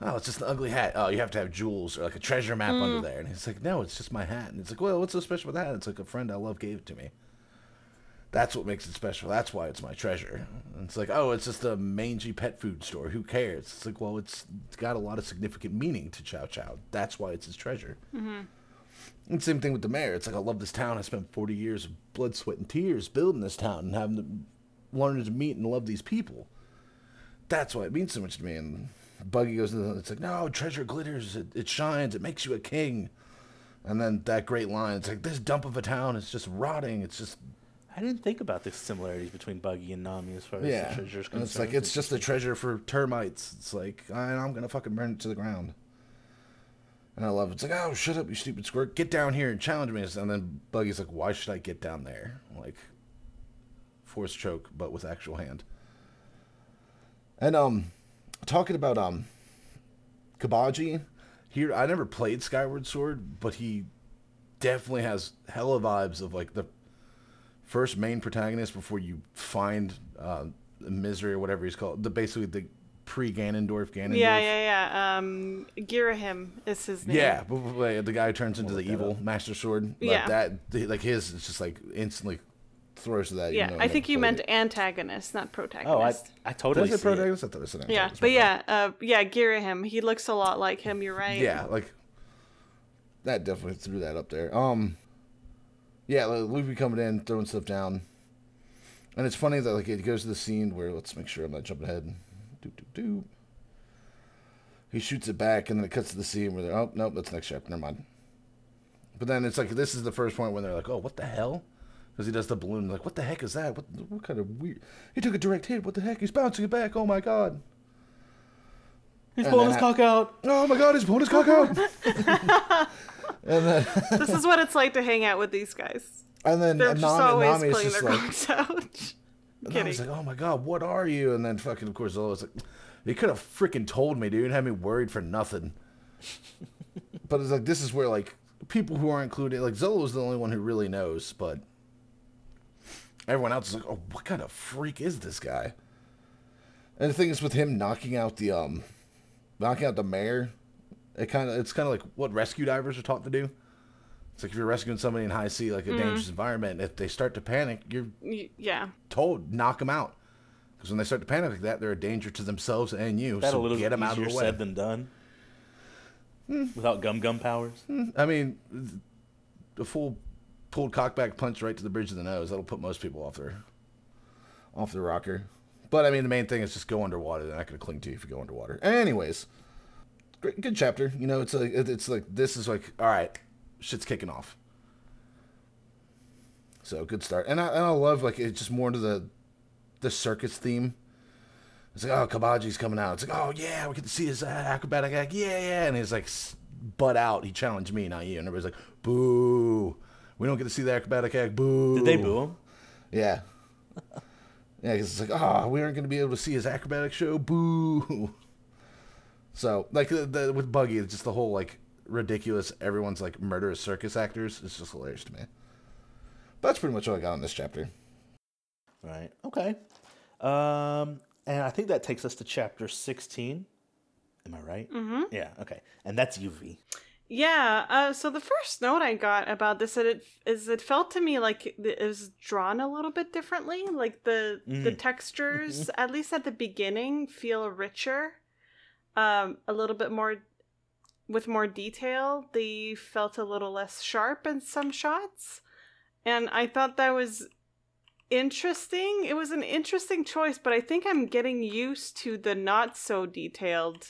"Oh, it's just an ugly hat. Oh, you have to have jewels or like a treasure map under mm. there." And he's like, "No, it's just my hat." And it's like, "Well, what's so special about that?" It's like a friend I love gave it to me. That's what makes it special. That's why it's my treasure. And it's like, oh, it's just a mangy pet food store. Who cares? It's like, well, it's, it's got a lot of significant meaning to Chow Chow. That's why it's his treasure. Mm-hmm. And same thing with the mayor. It's like, I love this town. I spent 40 years of blood, sweat, and tears building this town and having to learn to meet and love these people. That's why it means so much to me. And Buggy goes, into the- it's like, no, treasure glitters. It, it shines. It makes you a king. And then that great line, it's like, this dump of a town is just rotting. It's just I didn't think about the similarities between Buggy and Nami as far as Yeah, the treasure's and it's like concerned. it's just a treasure for termites. It's like I, I'm gonna fucking burn it to the ground. And I love it. It's like, oh, shut up, you stupid squirt! Get down here and challenge me. And then Buggy's like, why should I get down there? Like, force choke, but with actual hand. And um, talking about um, Kabaji, here I never played Skyward Sword, but he definitely has hella vibes of like the first main protagonist before you find uh, misery or whatever he's called. The basically the pre Ganondorf Ganondorf. Yeah, yeah, yeah. Um, Ghirahim is his name. Yeah, but, but, but the guy who turns into the evil up. Master Sword. Like Yeah. that, like his, it's just like instantly throws to that. even Yeah, though I think you meant it. antagonist, not protagonist. oh, I protagonist. I Did I totally say see it. protagonist? I thought I said yeah, but my yeah, uh, yeah, Ghirahim. He looks a lot like him. You're right. yeah, like that definitely threw that up there. Um, yeah, like, Luffy coming in, throwing stuff down, and it's funny that like it goes to the scene where let's make sure I'm not jumping ahead. Doop doop doop. He shoots it back, and then it cuts to the scene where they're oh nope, that's next chapter. Never mind. But then it's like this is the first point when they're like, oh, what the hell? Because he does the balloon. Like, what the heck is that? What what kind of weird? He took a direct hit. What the heck? He's bouncing it back. Oh my god. He's And pulling his I- cock out. Oh my god, he's pulling his cock out. and then this is what it's like to hang out with these guys. and then They're just Nami, always Nami pulling just their like, cocks out. and Kidding. Nami's like, oh my god, what are you? And then fucking of course Zolo's like, you could have freaking told me, dude, and had me worried for nothing. but it's like this is where like people who are included, like Zola was the only one who really knows, but everyone else is like, oh, what kind of freak is this guy? And the thing is with him knocking out the um, knocking out the mayor, it kind of it's kind of like what rescue divers are taught to do. It's like if you're rescuing somebody in high sea, like a mm-hmm. dangerous environment, if they start to panic, you're yeah. told knock them out. Because when they start to panic like that, they're a danger to themselves and you. That a little get them out of easier the way. said than done. Hmm. Without gum gum powers. Hmm. I mean, the full pulled cockback punch right to the bridge of the nose. That'll put most people off their off their rocker. But I mean, the main thing is just go underwater. They're not going to cling to you if you go underwater. Anyways, great, good chapter. You know, it's like it's like this is like all right, shit's kicking off. So good start, and I and I love like it's just more into the the circus theme. It's like, oh, Kabaji's coming out. It's like, oh yeah, we get to see his uh, acrobatic act. Yeah, yeah. And he's like, butt out. He challenged me, not you. And everybody's like, boo. We don't get to see the acrobatic act. Boo. Did they boo him? Yeah. yeah, because it's like, oh, we aren't going to be able to see his acrobatic show. Boo. So, like, the, the, with Buggy, it's just the whole, like, ridiculous, everyone's, like, murderous circus actors. It's just hilarious to me. But that's pretty much all I got on this chapter. Right. Okay. Um, and I think that takes us to chapter 16. Am I right? Mm-hmm. Yeah. Okay. And that's UV. Yeah. Uh, so the first note I got about this is it, is it felt to me like it was drawn a little bit differently. Like the the Mm. textures, at least at the beginning, feel richer, um, a little bit more with more detail. They felt a little less sharp in some shots, and I thought that was interesting. It was an interesting choice, but I think I'm getting used to the not so detailed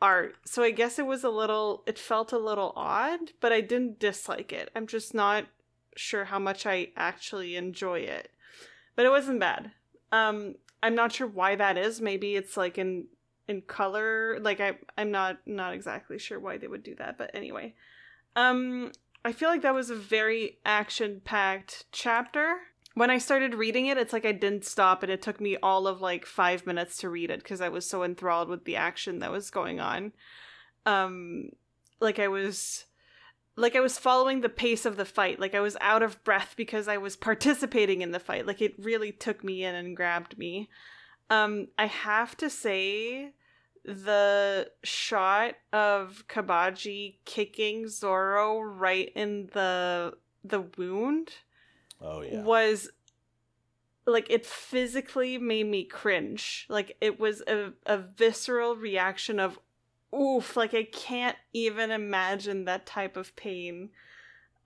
art. So I guess it was a little it felt a little odd, but I didn't dislike it. I'm just not sure how much I actually enjoy it. But it wasn't bad. Um I'm not sure why that is. Maybe it's like in in color. Like I I'm not not exactly sure why they would do that, but anyway. Um I feel like that was a very action-packed chapter when I started reading it, it's like I didn't stop and it took me all of like five minutes to read it because I was so enthralled with the action that was going on. Um, like I was, like I was following the pace of the fight. Like I was out of breath because I was participating in the fight. Like it really took me in and grabbed me. Um, I have to say, the shot of Kabaji kicking Zoro right in the the wound Oh, yeah. was like it physically made me cringe. Like it was a, a visceral reaction of oof, like I can't even imagine that type of pain.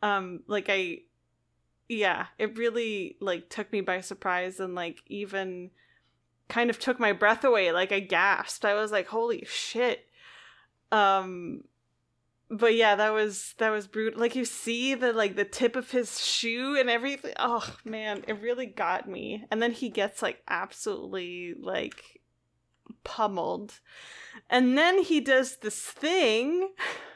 Um like I yeah, it really like took me by surprise and like even kind of took my breath away. Like I gasped. I was like, "Holy shit." Um but yeah, that was that was brutal. Like you see the like the tip of his shoe and everything. Oh man, it really got me. And then he gets like absolutely like pummeled. And then he does this thing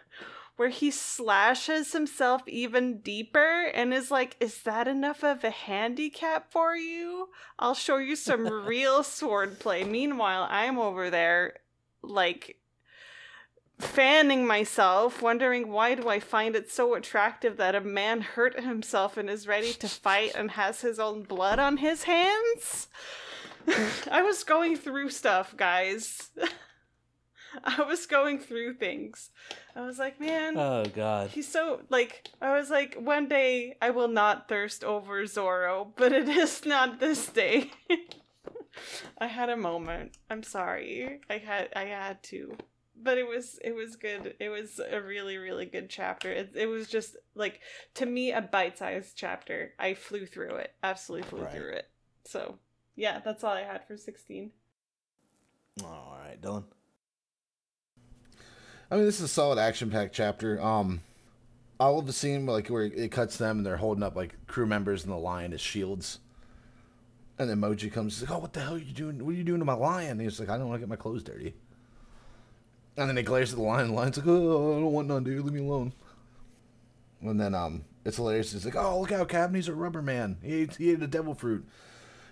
where he slashes himself even deeper and is like, "Is that enough of a handicap for you? I'll show you some real swordplay." Meanwhile, I'm over there like fanning myself, wondering why do I find it so attractive that a man hurt himself and is ready to fight and has his own blood on his hands? I was going through stuff, guys. I was going through things. I was like, man, Oh, God. he's so like I was like, one day I will not thirst over Zoro, but it is not this day. I had a moment. I'm sorry. I had I had to. But it was it was good. It was a really really good chapter. It it was just like to me a bite-sized chapter. I flew through it. Absolutely flew Right. through it. So, yeah, that's all I had for 16. All right, Dylan. I mean, this is a solid action-packed chapter. Um, I love the scene like where it cuts them and they're holding up like crew members in the lion as shields. And then Moji comes, like, "Oh, what the hell are you doing? What are you doing to my lion?" And he's like, "I don't want to get my clothes dirty." And then he glares at the lion. and The lion's like, "Oh, I don't want none, dude. Leave me alone." And then um, it's hilarious. He's like, "Oh, look out, Captain! He's a rubber man. He ate, he ate a devil fruit."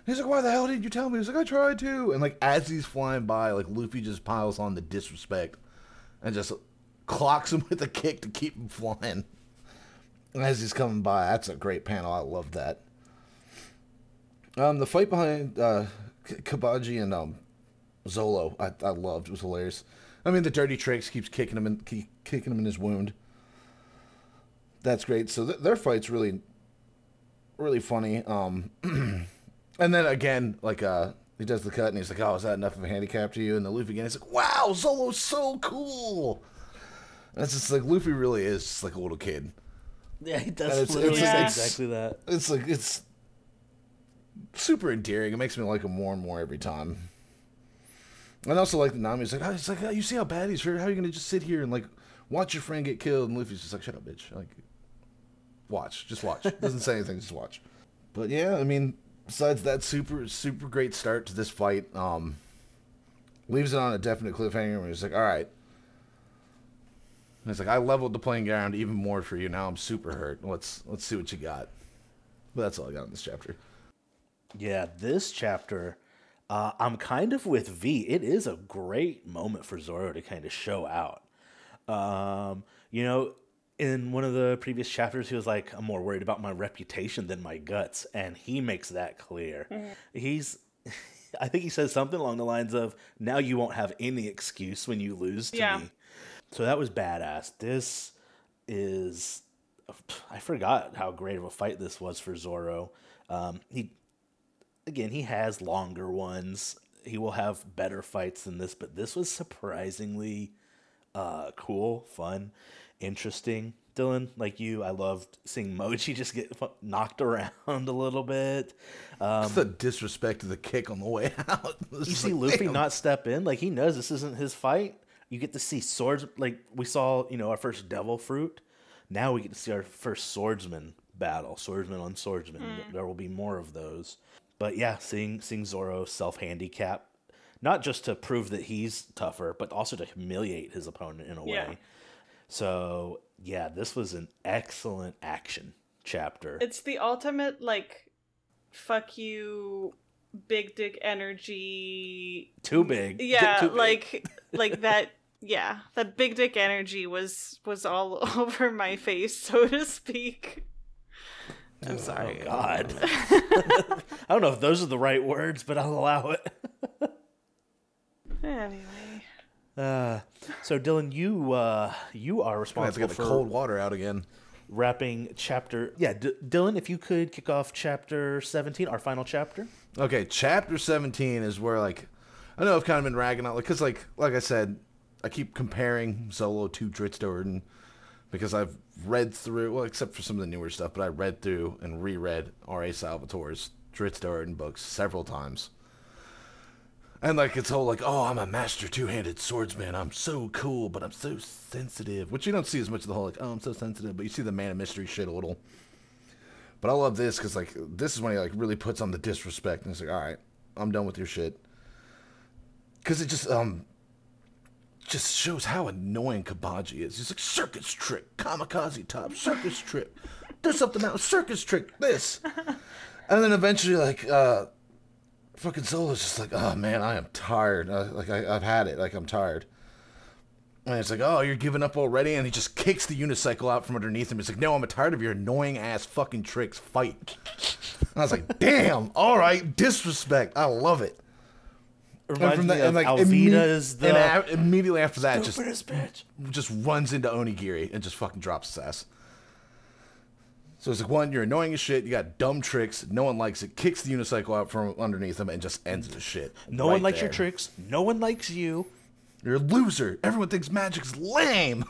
He's like, "Why the hell didn't you tell me?" He's like, "I tried to." And like as he's flying by, like Luffy just piles on the disrespect and just clocks him with a kick to keep him flying. And As he's coming by, that's a great panel. I love that. Um, the fight behind uh, Kabaji and um, Zolo, I, I loved. It was hilarious. I mean, the dirty tricks keeps kicking him in, keep kicking him in his wound. That's great. So th- their fight's really, really funny. Um, and then again, like uh, he does the cut and he's like, "Oh, is that enough of a handicap to you?" And the Luffy again, he's like, "Wow, Zolo's so cool." And it's just like Luffy really is just like a little kid. Yeah, he does And it's- literally it's- say it's- exactly that. It's like it's super endearing. It makes me like him more and more every time. And I also like the Nami's like, oh, it's like, oh, you see how bad he's hurt. How are you gonna just sit here and like watch your friend get killed? And Luffy's just like, shut up, bitch. Like, watch, just watch. Doesn't say anything, just watch. But yeah, I mean, besides that super super great start to this fight, um, leaves it on a definite cliffhanger. And he's like, all right. And he's like, I leveled the playing ground even more for you. Now I'm super hurt. Let's let's see what you got. But that's all I got in this chapter. Yeah, this chapter, uh, I'm kind of with Vee. It is a great moment for Zoro to kind of show out. Um, you know, in one of the previous chapters, he was like, I'm more worried about my reputation than my guts. And he makes that clear. He's, I think he says something along the lines of, now you won't have any excuse when you lose to Yeah. me. So that was badass. This is, I forgot how great of a fight this was for Zoro. Um, he, again, he has longer ones. He will have better fights than this, but this was surprisingly uh, cool, fun, interesting. Dylan, like you, I loved seeing Mochi just get fu- knocked around a little bit. Um, It's the disrespect to the kick on the way out. You see like, Luffy damn. not step in, like he knows this isn't his fight. You get to see swords, like we saw, you know, our first Devil Fruit. Now we get to see our first swordsman battle, swordsman on swordsman. There will be more of those. But yeah, seeing seeing Zoro self handicap, not just to prove that he's tougher, but also to humiliate his opponent in a Yeah. way. So yeah, this was an excellent action chapter. It's the ultimate like fuck you big dick energy. too big. Yeah, too big. like like that yeah, that big dick energy was was all over my face, so to speak. I'm sorry. Oh God. I don't know if those are the right words, but I'll allow it. Anyway. Uh, so Dylan, you uh, you are I have to responsible get the for cold water out again. wrapping chapter. Yeah, D- Dylan, if you could kick off chapter seventeen, our final chapter. Okay, chapter 17 is where like I know I've kind of been ragging on like cuz like like I said, I keep comparing Zolo to Drizzt Do'Urden because I've read through well except for some of the newer stuff, but I read through and reread R.A. Salvatore's Drizzt books several times. And like it's whole like, oh, I'm a master two-handed swordsman. I'm so cool, but I'm so sensitive. Which you don't see as much of the whole like, oh, I'm so sensitive, but you see the man of mystery shit a little. But I love this because like this is when he like really puts on the disrespect and he's like, all right, I'm done with your shit. Because it just um just shows how annoying Kabaji is. He's like circus trick, kamikaze top, circus trick, do something else, circus trick, this, and then eventually like uh fucking Zolo's just like, oh man, I am tired. Uh, like I, I've had it. Like I'm tired. And it's like, oh, you're giving up already? And he just kicks the unicycle out from underneath him. He's like, no, I'm tired of your annoying ass fucking tricks. Fight. And I was like, damn, all right, disrespect. I love it. Reminds me of imme- Alvida's the and a- immediately after that, just bitch. just runs into Onigiri and just fucking drops his ass. So it's like, one, you're annoying as shit. You got dumb tricks. No one likes it. Kicks the unicycle out from underneath him and just ends the shit. No right one likes your tricks. No one likes you. You're a loser. Everyone thinks magic's lame.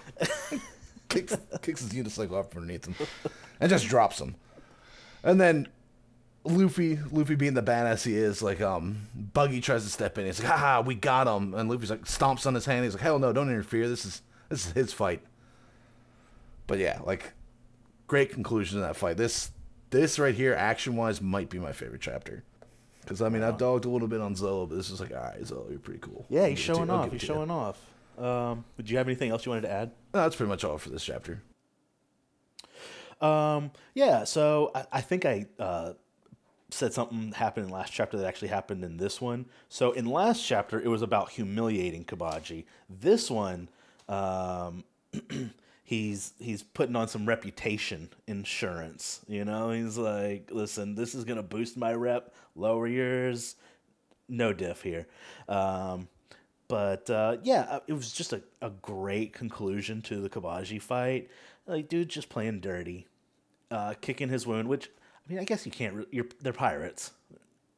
kicks, kicks his unicycle out from underneath him and just drops him. And then Luffy, Luffy being the badass he is, like um, Buggy tries to step in. He's like, "Haha, we got him!" And Luffy's like, stomps on his hand. He's like, "Hell no, don't interfere. This is this is his fight." But yeah, like, great conclusion to that fight. This this right here, action wise, might be my favorite chapter. Because I mean, I've dogged a little bit on Zolo, but this is like, all right, Zolo, you're pretty cool. Yeah, he's give it to showing off. He's to you. showing off. Um, did you have anything else you wanted to add? No, that's pretty much all for this chapter. Um, yeah, so I, I think I uh, said something happened in last chapter that actually happened in this one. So in last chapter, it was about humiliating Kabaji. This one, um, he's he's putting on some reputation insurance. You know, he's like, listen, this is gonna boost my rep, lower yours. No diff here. Um, but uh, yeah, uh, it was just a, a great conclusion to the Kabaji fight. Like, dude, just playing dirty, uh, kicking his wound. Which I mean, I guess you can't. Re- you're they're pirates.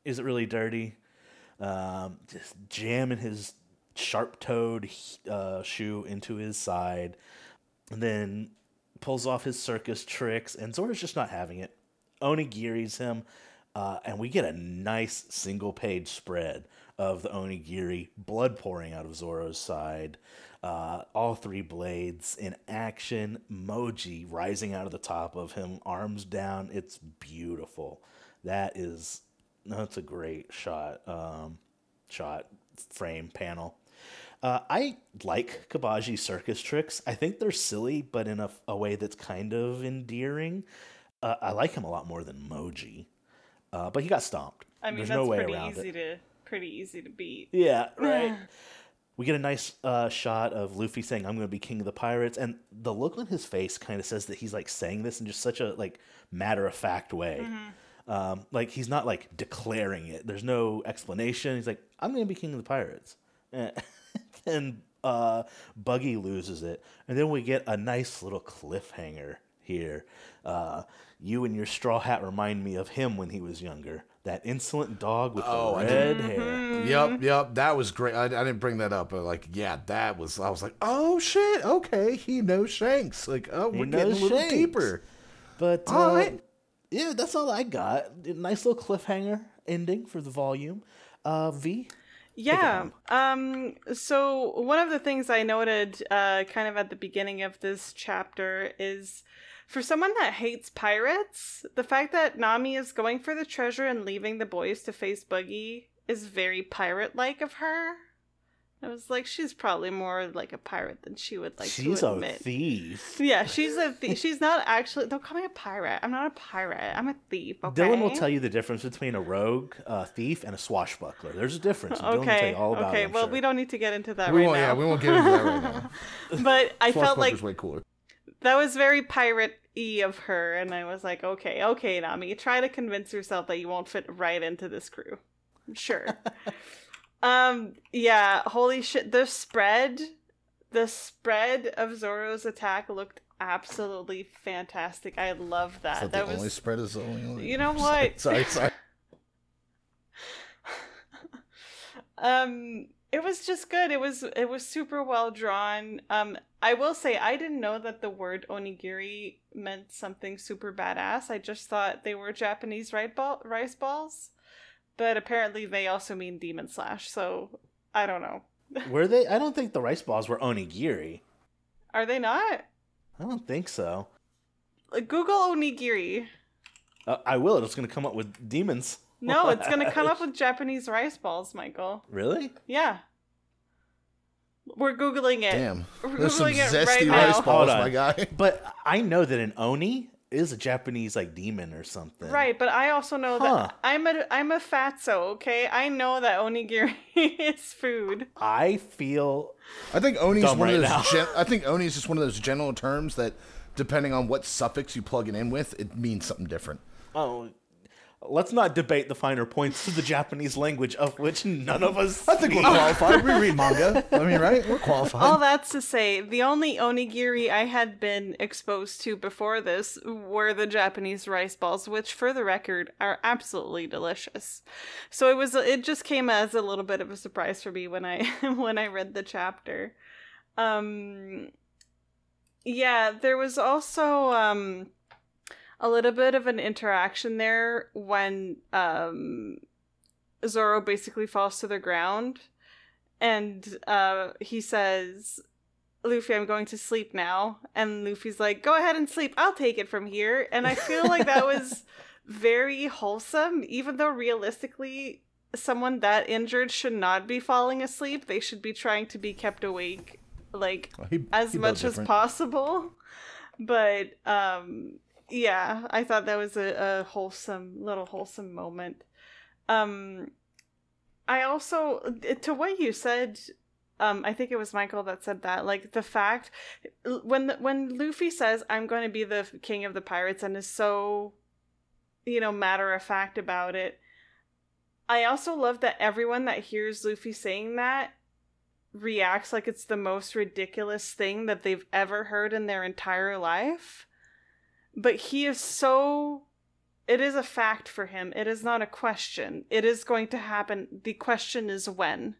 Is it really dirty? Um, just jamming his sharp-toed uh, shoe into his side, and then pulls off his circus tricks. And Zoro's just not having it. Onigiri's him, uh, and we get a nice single-page spread of the onigiri, blood pouring out of Zoro's side. Uh, all three blades in action. Moji rising out of the top of him, arms down. It's beautiful. That is, that's a great shot. Um, shot. frame panel. Uh, I like Kabaji circus tricks. I think they're silly, but in a, a way that's kind of endearing. Uh, I like him a lot more than Moji, uh, but he got stomped. I mean, There's that's no way pretty around easy it. to pretty easy to beat. Yeah, right. we get a nice uh, shot of Luffy saying, "I'm going to be king of the pirates," and the look on his face kind of says that he's like saying this in just such a like matter of fact way. Um, like he's not like declaring it. There's no explanation. He's like, "I'm going to be king of the pirates," and uh, Buggy loses it, and then we get a nice little cliffhanger here. Uh, you and your straw hat remind me of him when he was younger. That insolent dog with Oh, the red hair. Yep, yep. That was great. I, I didn't bring that up, but like, yeah, that was. I was like, oh shit. Okay, he knows Shanks. Like, oh, He we're getting a little Shanks. deeper. But uh, All right. yeah, that's all I got. Nice little cliffhanger ending for the volume. Uh, Vee. Yeah. Um. So one of the things I noted, uh, kind of at the beginning of this chapter, is for someone that hates pirates, the fact that Nami is going for the treasure and leaving the boys to face Buggy is very pirate-like of her. I was like, she's probably more like a pirate than she would like She's to admit. She's a thief. Yeah, she's a thief. she's not actually. Don't call me a pirate. I'm not a pirate. I'm a thief. Okay. Dylan will tell you the difference between a rogue, a thief, and a swashbuckler. There's a difference. and Dylan will tell Okay. you all about okay. it. I'm well, sure. we don't need to get into that We right won't. now. Yeah, we won't get into that right now. but I felt like Swashbuckler's way cooler. That was very pirate y of her, and I was like, okay, okay, Nami, try to convince yourself that you won't fit right into this crew. Sure. um. Yeah. Holy shit. The spread, the spread of Zoro's attack looked absolutely fantastic. I love that. That, that the was. only spread is the only. You know what? sorry, sorry. um it was just good it was it was super well drawn um i will say i didn't know that the word onigiri meant something super badass i just thought they were japanese rice, balls but apparently they also mean demon slash so i don't know Were they? I don't think the rice balls were onigiri. are they not I don't think so. Google onigiri Uh, I will. It's going to come up with demons. no it's gonna come up with japanese rice balls michael Really? yeah we're googling it Damn. We're There's some Googling it zesty right rice now. balls, Hold on. my guy. But I know that an oni is a Japanese like demon or something. Right, but I also know Huh. that I'm a I'm a fatso, okay? I know that onigiri is food. I feel I think Oni's Dumb one right of now. those. Gen- I think Oni is just one of those general terms that, depending on what suffix you plug it in with, it means something different. oh. Let's not debate the finer points of the Japanese language, of which none of us. I think we're qualified. we read manga. I mean, right? We're qualified. All that's to say, the only onigiri I had been exposed to before this were the Japanese rice balls, which, for the record, are absolutely delicious. So it was it just came as a little bit of a surprise for me when I when I read the chapter. Um, yeah, there was also um a little bit of an interaction there when um Zoro basically falls to the ground and uh he says Luffy, I'm going to sleep now. And Luffy's like, go ahead and sleep. I'll take it from here. And I feel like that was very wholesome, even though realistically, someone that injured should not be falling asleep. They should be trying to be kept awake, like, He- as he much as possible. But, um, yeah, I thought that was a, a wholesome, little wholesome moment. Um, I also, to what you said, um, I think it was Michael that said that. Like the fact when the, when Luffy says, "I'm going to be the king of the pirates," and is so, you know, matter of fact about it. I also love that everyone that hears Luffy saying that reacts like it's the most ridiculous thing that they've ever heard in their entire life. But he is so it is a fact for him. It is not a question. It is going to happen. The question is when.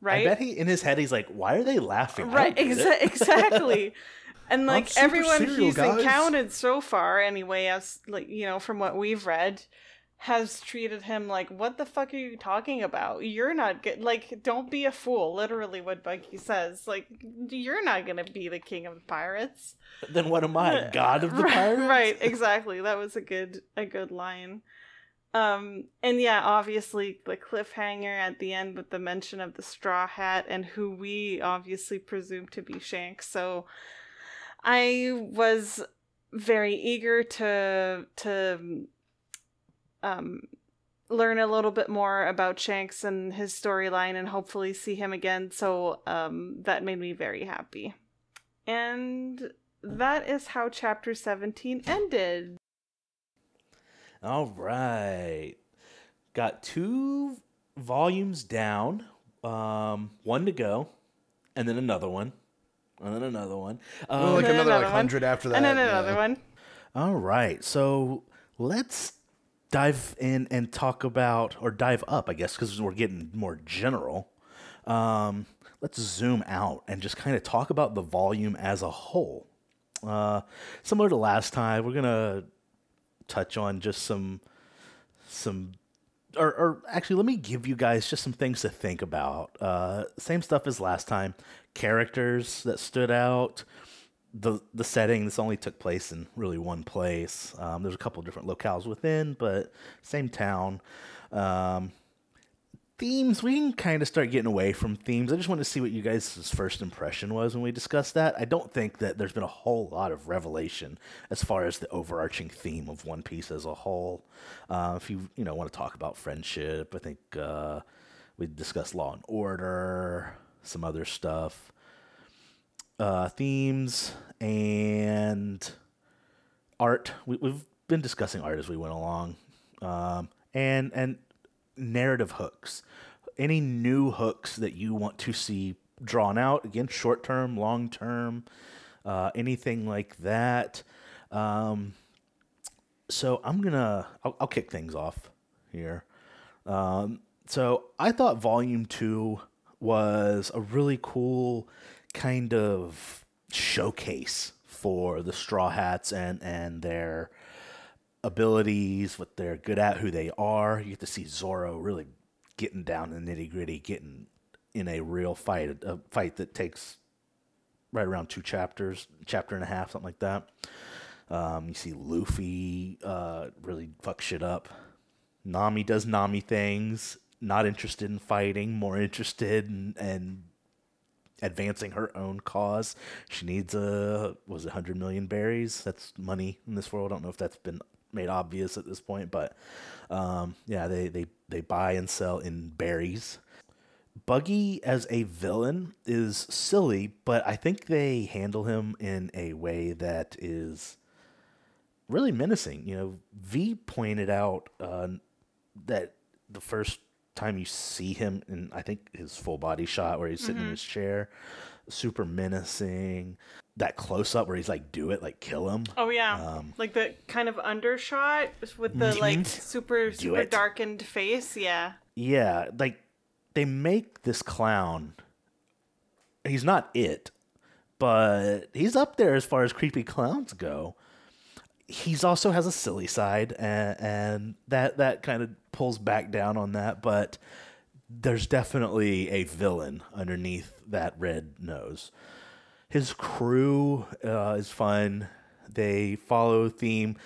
Right? I bet he in his head he's like, "Why are they laughing?" Right exa- exactly and like everyone serial, he's guys. encountered so far anyway as like you know from what we've read has treated him like what the fuck are you talking about you're not good like don't be a fool literally what buggy says like you're not gonna be the king of the pirates then what am I, god of the right, pirates? right exactly that was a good a good line Um, and yeah, obviously the cliffhanger at the end with the mention of the straw hat and who we obviously presume to be Shanks. So I was very eager to to um learn a little bit more about Shanks and his storyline and hopefully see him again. So um that made me very happy. And that is how chapter 17 ended. All right. Got two volumes down, um, one to go, and then another one, and then another one. Oh, Um, like then another like another one. hundred after that. and then yeah. another one. all right. So let's dive in and talk about, or dive up, I guess, because we're getting more general. Um, let's zoom out and just kind of talk about the volume as a whole. Uh, similar to last time, we're gonna touch on just some some or, or actually let me give you guys just some things to think about uh, same stuff as last time characters that stood out the the setting this only took place in really one place. Um, there's a couple different locales within but same town. Um, themes we can kind of start getting away from themes. I just want to see what you guys' first impression was when we discussed that. I don't think that there's been a whole lot of revelation as far as the overarching theme of one piece as a whole. Uh, if you you know want to talk about friendship i think uh, we discussed law and order some other stuff uh, themes and art. We, we've been discussing art as we went along, um, and and narrative hooks. Any new hooks that you want to see drawn out again, short term, long term, uh, anything like that. Um, so I'm gonna I'll, I'll kick things off here. Um, so I thought Volume Two was a really cool kind of showcase for the Straw Hats and and their abilities, what they're good at, who they are. You get to see Zoro really getting down the nitty gritty, getting in a real fight, a fight that takes right around two chapters, chapter and a half, something like that. Um, you see Luffy uh, really fuck shit up. Nami does Nami things, not interested in fighting, more interested in, in advancing her own cause. She needs a was it 100 million berries? That's money in this world. I don't know if that's been made obvious at this point, but um, yeah, they they they buy and sell in berries. Buggy as a villain is silly, but I think they handle him in a way that is really menacing. You know, Vee pointed out uh, that the first time you see him in, I think his full body shot where he's sitting in his chair, super menacing. That close up where he's like, "Do it, like kill him." Oh yeah, Um, like the kind of undershot with the like super super it. darkened face. Yeah, Yeah, like they make this clown. He's not it, but he's up there as far as creepy clowns go. He's also has a silly side, and, and that that kind of pulls back down on that. But there's definitely a villain underneath that red nose. His crew uh, is fun. They follow theme.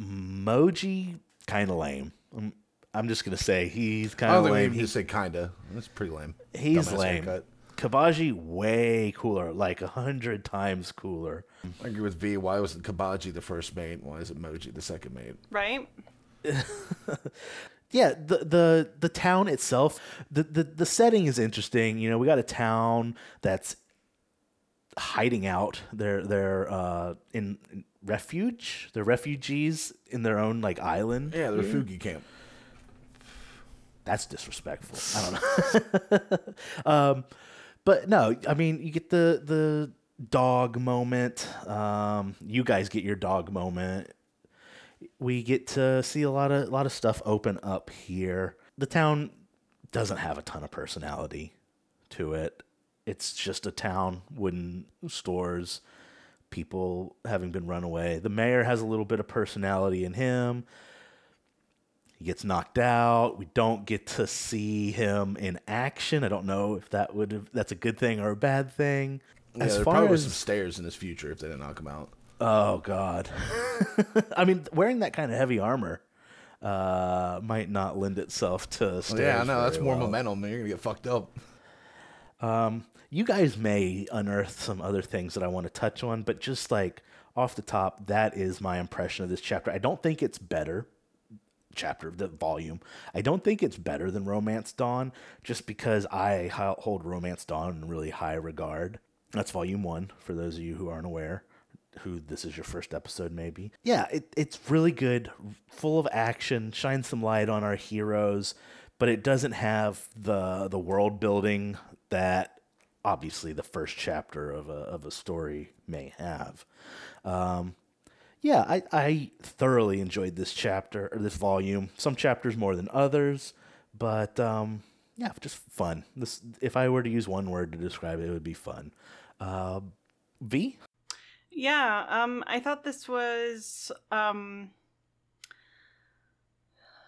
Moji kind of lame. I'm, I'm just gonna say he's kind of lame. He- just say kinda. That's pretty lame. he's Dumbass lame. haircut. Kabaji way cooler, like a hundred times cooler. I agree with Vee. Why wasn't Kabaji the first mate? Why is it Moji the second mate? right. Yeah, the the the town itself, the, the the setting is interesting. You know, we got a town that's hiding out. They're they're uh, in, in refuge. They're refugees in their own like island. Yeah, the Fugi camp. That's disrespectful. I don't know. um, but no, I mean, you get the the dog moment. Um, you guys get your dog moment. We get to see a lot of lot of stuff open up here. The town doesn't have a ton of personality to it. It's just a town, wooden stores, people having been run away. The mayor has a little bit of personality in him. He gets knocked out. We don't get to see him in action. I don't know if that would have, that's a good thing or a bad thing. Yeah, as there far probably as some stairs in his future if they didn't knock him out. oh god, I mean wearing that kind of heavy armor, uh, might not lend itself to. Well, Stairs yeah, I know that's very more well. momentum. You're gonna get fucked up. Um, you guys may unearth some other things that I want to touch on, but just like off the top, that is my impression of this chapter. I don't think it's better chapter of the volume. I don't think it's better than Romance Dawn, just because I hold Romance Dawn in really high regard. That's volume one for those of you who aren't aware. Who this is your first episode, maybe? Yeah, it, it's really good, full of action, shines some light on our heroes, but it doesn't have the the world building that obviously the first chapter of a of a story may have. Um, yeah, I, I thoroughly enjoyed this chapter or this volume. Some chapters more than others, but um, yeah, just fun. This, if I were to use one word to describe it, it would be fun. Uh, Vee. Yeah, um, I thought this was um,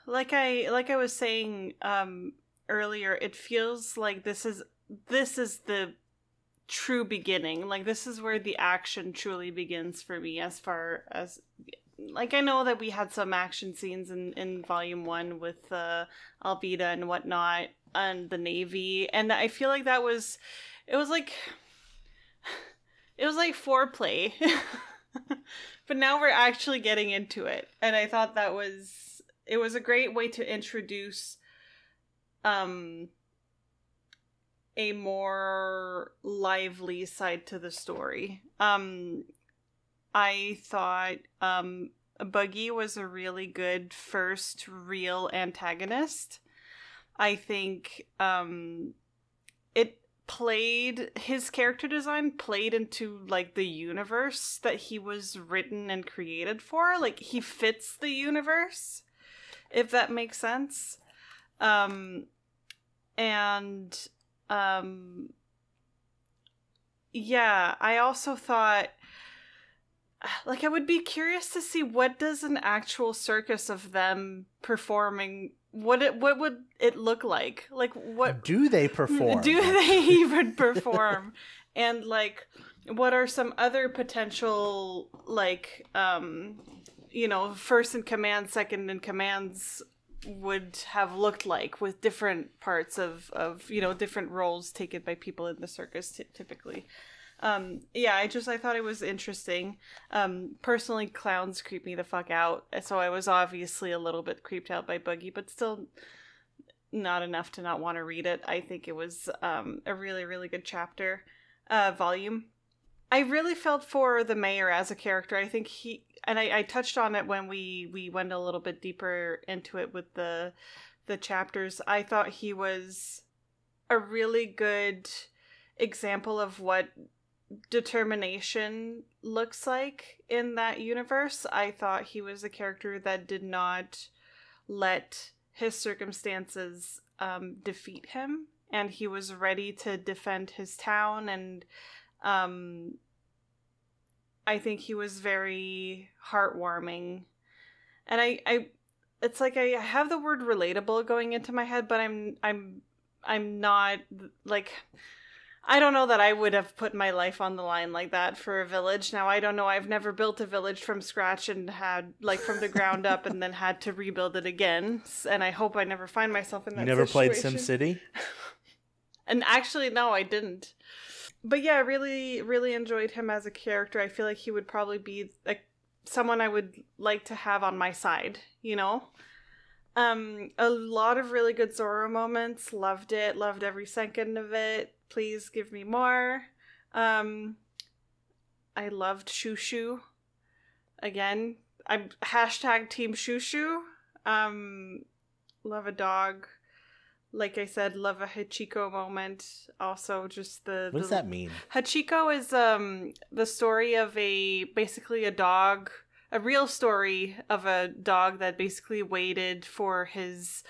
like I like I was saying um earlier. It feels like this is this is the true beginning. Like this is where the action truly begins for me. As far as like I know that we had some action scenes in in volume one with uh, Alvida and whatnot and the Navy, and I feel like that was it was like it was like foreplay. but now we're actually getting into it. And I thought that was it was a great way to introduce um a more lively side to the story. Um I thought um Buggy was a really good first real antagonist. I think um it played his character design played into like the universe that he was written and created for like he fits the universe if that makes sense um and um yeah i also thought like i would be curious to see what does an actual circus of them performing what it what would it look like like what Do they perform? do they even perform? and like what are some other potential like um you know, first in command, second in commands would have looked like with different parts of of you know different roles taken by people in the circus ty- typically. Um yeah i just i thought it was interesting. Um personally clowns creep me the fuck out so i was obviously a little bit creeped out by boogie but still not enough to not want to read it. I think it was um a really really good chapter uh volume i really felt for the mayor as a character. I think he and I, I touched on it when we we went a little bit deeper into it with the the chapters. I thought he was a really good example of what determination looks like in that universe. I thought he was a character that did not let his circumstances um, defeat him and he was ready to defend his town and um, I think he was very heartwarming. And I, I it's like I have the word relatable going into my head, but I'm I'm I'm not like I don't know that I would have put my life on the line like that for a village. Now I don't know. I've never built a village from scratch and had like from the ground up and then had to rebuild it again. And I hope I never find myself in that You never played situation. SimCity? And actually, no, I didn't. But yeah, really, really enjoyed him as a character. I feel like he would probably be like someone I would like to have on my side, you know? Um, a lot of really good Zoro moments. Loved it. Loved every second of it. Please give me more. Um, I loved Shushu. Again, I'm hashtag Team Shushu. Um, love a dog. Like I said, love a Hachiko moment. Also, just the What does that mean? Hachiko is um the story of a basically a dog, a real story of a dog that basically waited for his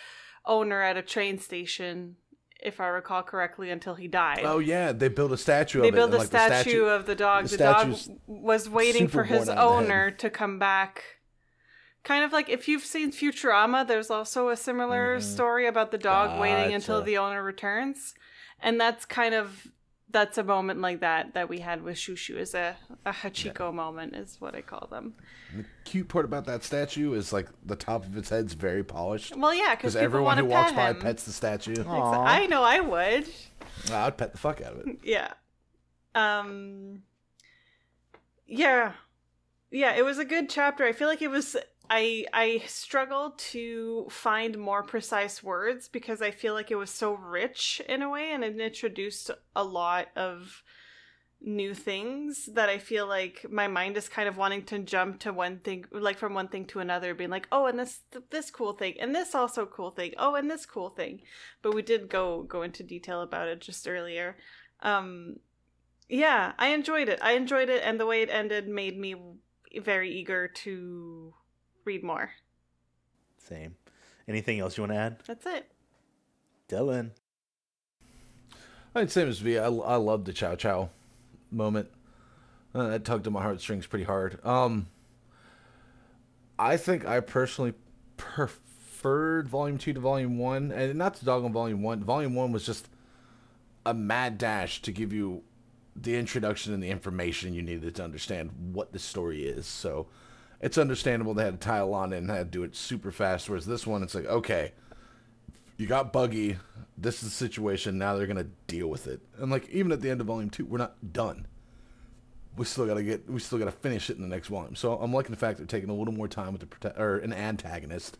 owner at a train station, if I recall correctly, until he died. Oh yeah, they built a statue they of it. built a like, the statue, of the dog. the The, dog was waiting for his super born on the owner to come back. Kind of like if you've seen Futurama, there's also a similar Mhm. story about the dog waiting until the owner returns. And that's kind of that's a moment like that that we had with Shushu is a, a Hachiko moment is what I call them. The cute part about that statue is like the top of its head's very polished. Well, yeah, because Because everyone who pet walks by pets the statue. Aw. I know I would. I'd pet the fuck out of it. Yeah. Um Yeah. Yeah, it was a good chapter. I feel like it was I I struggled to find more precise words because I feel like it was so rich in a way and it introduced a lot of new things that I feel like my mind is kind of wanting to jump to one thing like from one thing to another being like, "Oh, and this this cool thing and this also cool thing. Oh, and this cool thing." But we did go go into detail about it just earlier. Um yeah, I enjoyed it. I enjoyed it and the way it ended made me very eager to read more. Same. Anything else you want to add? That's it. Dylan. I'd same as Vee. I, I love the Chow Chow moment. Uh, that tugged at my heartstrings pretty hard. Um, I think I personally preferred Volume Two to Volume One, and not to dog on Volume One. Volume One was just a mad dash to give you the introduction and the information you needed to understand what the story is. So it's understandable they had to tie a lot in and had to do it super fast. Whereas this one, it's like okay you got Buggy. This is the situation. Now they're gonna deal with it. And like even at the end of volume two, we're not done. We still gotta get. We still gotta finish it in the next volume. So I'm liking the fact they're taking a little more time with the prote- or an antagonist.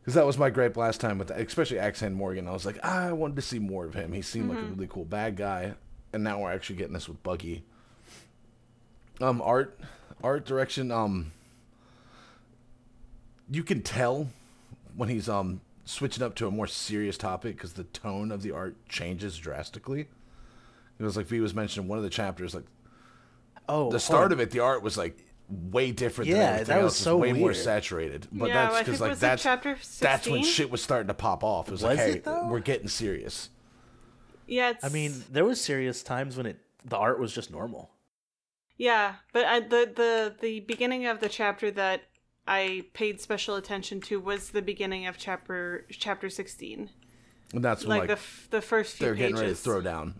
Because that was my gripe last time with, especially Axe-Hand Morgan. I was like, I wanted to see more of him. He seemed like a really cool bad guy, and now we're actually getting this with Buggy. Um, art, art direction. Um, you can tell when he's um switching up to a more serious topic because the tone of the art changes drastically. It was like Vee was mentioning one of the chapters, like Oh, the start of it, the art was like way different. Yeah, everything that was else. It so way more saturated. But Yeah, that's I because think like was it that's chapter that's when shit was starting to pop off. It was, Was like, hey, it, though? we're getting serious. Yeah, it's I mean, there was serious times when it the art was just normal. Yeah, but I, the the the beginning of the chapter that I paid special attention to was the beginning of chapter chapter 16. And that's when Like, like, the f- the first few they're pages. getting ready to throw down.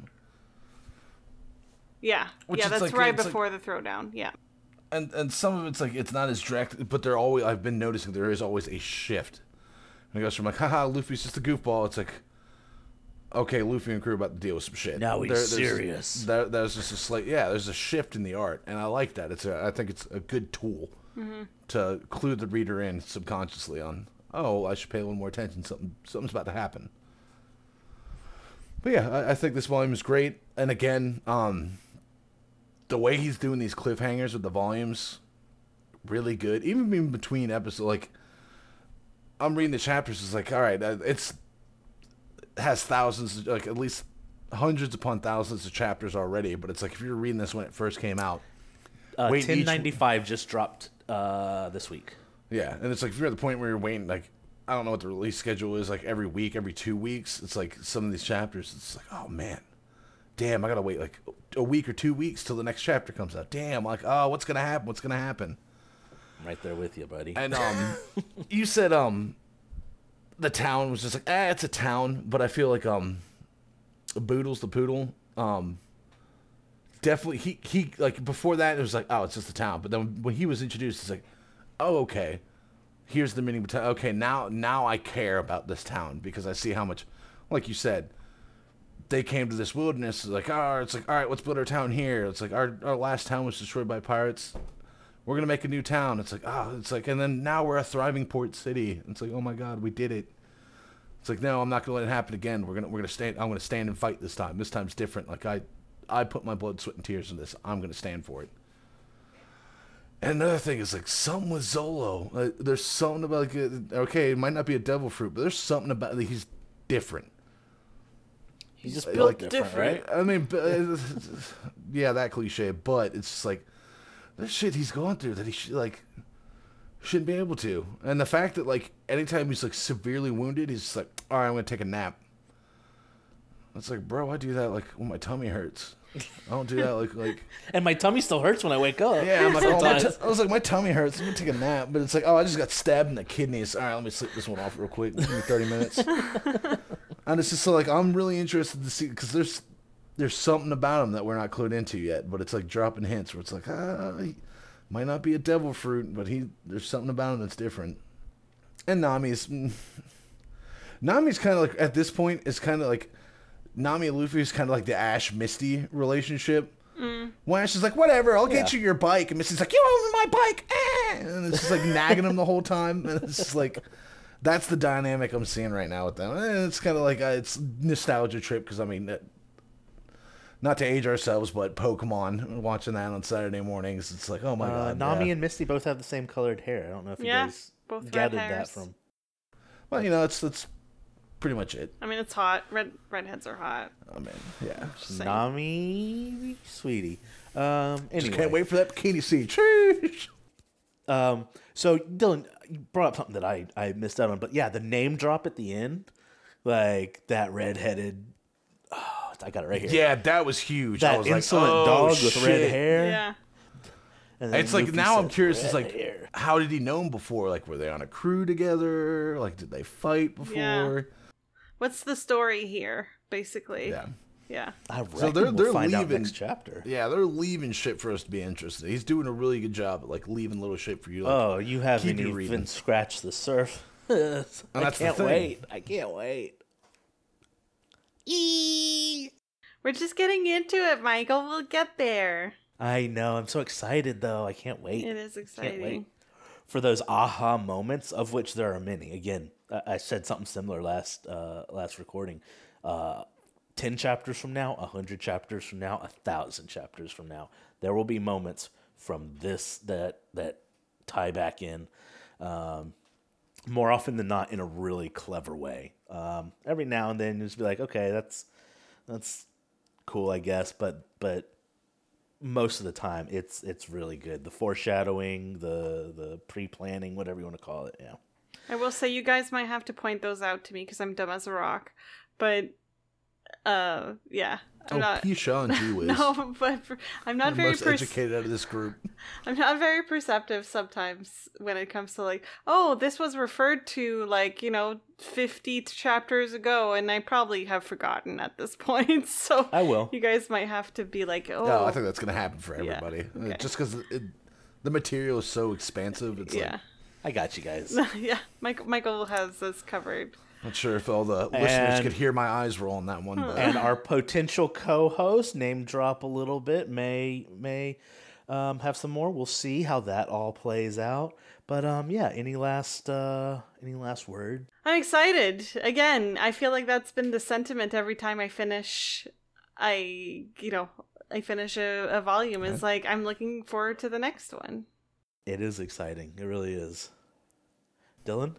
Yeah. Which yeah, that's like- right it's like- before the throwdown. Yeah. and and some of it's like it's not as direct, but there always I've been noticing there is always a shift. And it goes from like, haha, Luffy's just a goofball. It's like, okay, Luffy and crew about to deal with some shit. Now he's there's- serious. There, there's just a slight, yeah. There's a shift in the art, and I like that. It's a, I think it's a good tool to clue the reader in subconsciously on, oh, I should pay a little more attention. Something, something's about to happen. But yeah, I, I think this volume is great. And again, um, the way he's doing these cliffhangers with the volumes, really good. Even in between episodes, like I'm reading the chapters, it's like, all right, uh, it's it has thousands, like at least hundreds upon thousands of chapters already. But it's like if you're reading this when it first came out, Uh, Wait, each- 1095 just dropped uh, this week. yeah, and it's like if you're at the point where you're waiting, like I don't know what the release schedule is, like every week, every two weeks. It's like some of these chapters, it's like, oh man, damn, I gotta wait like a week or two weeks till the next chapter comes out. Damn, like oh, what's gonna happen? What's gonna happen? I'm right there with you, buddy. And um, you said um, the town was just like, eh, it's a town, but I feel like um, Boodles the poodle um, definitely he he like before that it was like oh it's just a town, but then when he was introduced, it's like oh okay, here's the meaning. town. Okay, now now I care about this town because I see how much, like you said. They came to this wilderness. It's like, oh, it's like, all right, let's build our town here. It's like our, our last town was destroyed by pirates we're gonna make a new town. It's like, oh, it's like, and then now we're a thriving port city. It's like, oh my god, we did it. It's like, no, I'm not gonna let it happen again. We're gonna, we're gonna stand. I'm gonna stand and fight this time. This time's different. Like I, I put my blood, sweat, and tears in this. I'm gonna stand for it. And another thing is like something with Zolo. Like, there's something about like, uh, okay, it might not be a devil fruit, but there's something about like, he's different. He's just like, different, different. right? I mean, uh, yeah, that cliche, but it's just like this shit he's going through that he should like shouldn't be able to. And the fact that like anytime he's like severely wounded, he's just like, all right, I'm gonna take a nap. It's like, bro, I do that like when my tummy hurts. I don't do that like like And my tummy still hurts when I wake up. yeah. I'm like, oh, my t- I was like, my tummy hurts. I'm gonna take a nap, but it's like, oh, I just got stabbed in the kidneys. All right, let me sleep this one off real quick. Give me 30 minutes. and it's just so, like I'm really interested to see because there's there's something about him that we're not clued into yet, but it's like dropping hints where it's like, ah, he might not be a devil fruit, but he there's something about him that's different. And Nami's Nami's kind of like at this point is kind of like Nami and Luffy is kind of like the Ash Misty relationship. Mm. When Ash is like, whatever, I'll get Yeah. you your bike, and Misty's like, you own my bike, eh! and it's just like nagging him the whole time, and it's just like. That's the dynamic I'm seeing right now with them. And it's kind of like uh, it's nostalgia trip because I mean, not to age ourselves, but Pokemon. Watching that on Saturday mornings, it's like, oh my Uh, god, Nami yeah. and Misty both have the same colored hair. I don't know if you Yeah, guys both red gathered that from. Well, you know, it's that's pretty much it. I mean, it's hot. Red redheads are hot. I mean, yeah. Nami, sweetie. Um, anyway, Just can't wait for that bikini scene. Sheesh. Um, so Dylan, you brought up something that I I missed out on, but yeah, the name drop at the end, like that redheaded. Oh, I got it right here. Yeah, that was huge. I that was insolent like, oh, dog with red hair. Yeah. and then It's like now I'm curious. It's like, hair." how did he know him before? Like, were they on a crew together? Like, did they fight before? Yeah. What's the story here, basically? Yeah. Yeah. I reckon So they're- we'll they're find out leaving- next chapter. Yeah, they're leaving shit for us to be interested. He's doing a really good job at like leaving little shit for you. Like, Oh, you haven't keep you even reading. scratched the surface. I can't wait. I can't wait. Eee. We're just getting into it, Michael. We'll get there. I know. I'm so excited though. I can't wait. It is Can't exciting. wait for those aha moments, of which there are many. Again, I, I said something similar last uh, last recording. Uh, Ten chapters from now, a hundred chapters from now, a thousand chapters from now, there will be moments from this that that tie back in. Um, more often than not, in a really clever way. Um, every now and then, you just be like, okay, that's that's cool, I guess, but but most of the time it's it's really good. The foreshadowing, the the pre planning, whatever you want to call it. Yeah. I will say you guys might have to point those out to me because I'm dumb as a rock. But uh yeah. I'm oh, not Pisha and G Wiz. No, but for, I'm not very most educated out of this group. I'm not very perceptive sometimes when it comes to like, oh, this was referred to like, you know, 50 chapters ago and I probably have forgotten at this point. So I will. you guys might have to be like, oh, No, I think that's gonna happen for everybody. Uh, okay. Just because the material is so expansive, it's yeah. like I got you guys. yeah, Michael, Michael has this covered. Not sure if all the listeners And- could hear my eyes roll on that one. But and our potential co-host, name drop a little bit, may may um, have some more. We'll see how that all plays out. But um, yeah. Any last uh, any last word? I'm excited. Again, I feel like that's been the sentiment every time I finish I, you know, I finish a, a volume. It's like I'm looking forward to the next one. It is exciting. It really is. Dylan.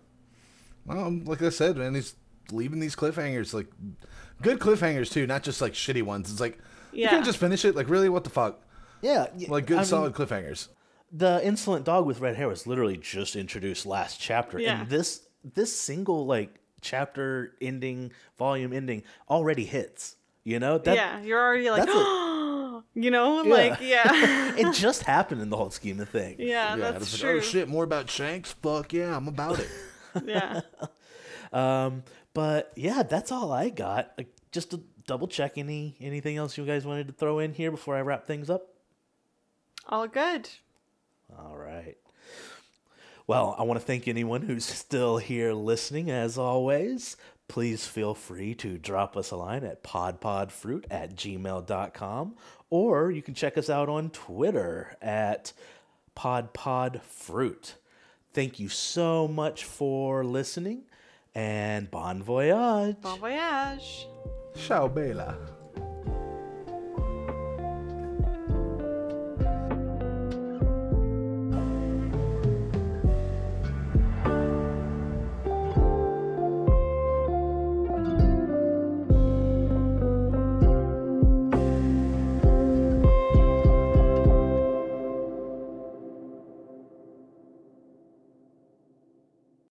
Um, like I said, man, he's leaving these cliffhangers like good cliffhangers too, not just like shitty ones. It's like you can't just finish it. Like really, what the fuck? Yeah, Like good I mean, solid cliffhangers. the insolent dog with red hair was literally just introduced last chapter Yeah. and this this single like chapter ending volume ending already hits you know that yeah, you're already like, that's you know, like, yeah. it just happened in the whole scheme of things yeah, yeah, that's it's like, true. oh shit, more about Shanks. Fuck yeah, I'm about it. Yeah. um but yeah that's all i got like, just to double check any anything else you guys wanted to throw in here before i wrap things up All good. All right. Well, I want to thank anyone who's still here listening. As always, please feel free to drop us a line at podpodfruit at gmail.com or you can check us out on Twitter at podpodfruit. Thank you so much for listening and bon voyage. Bon voyage. Ciao, Bella.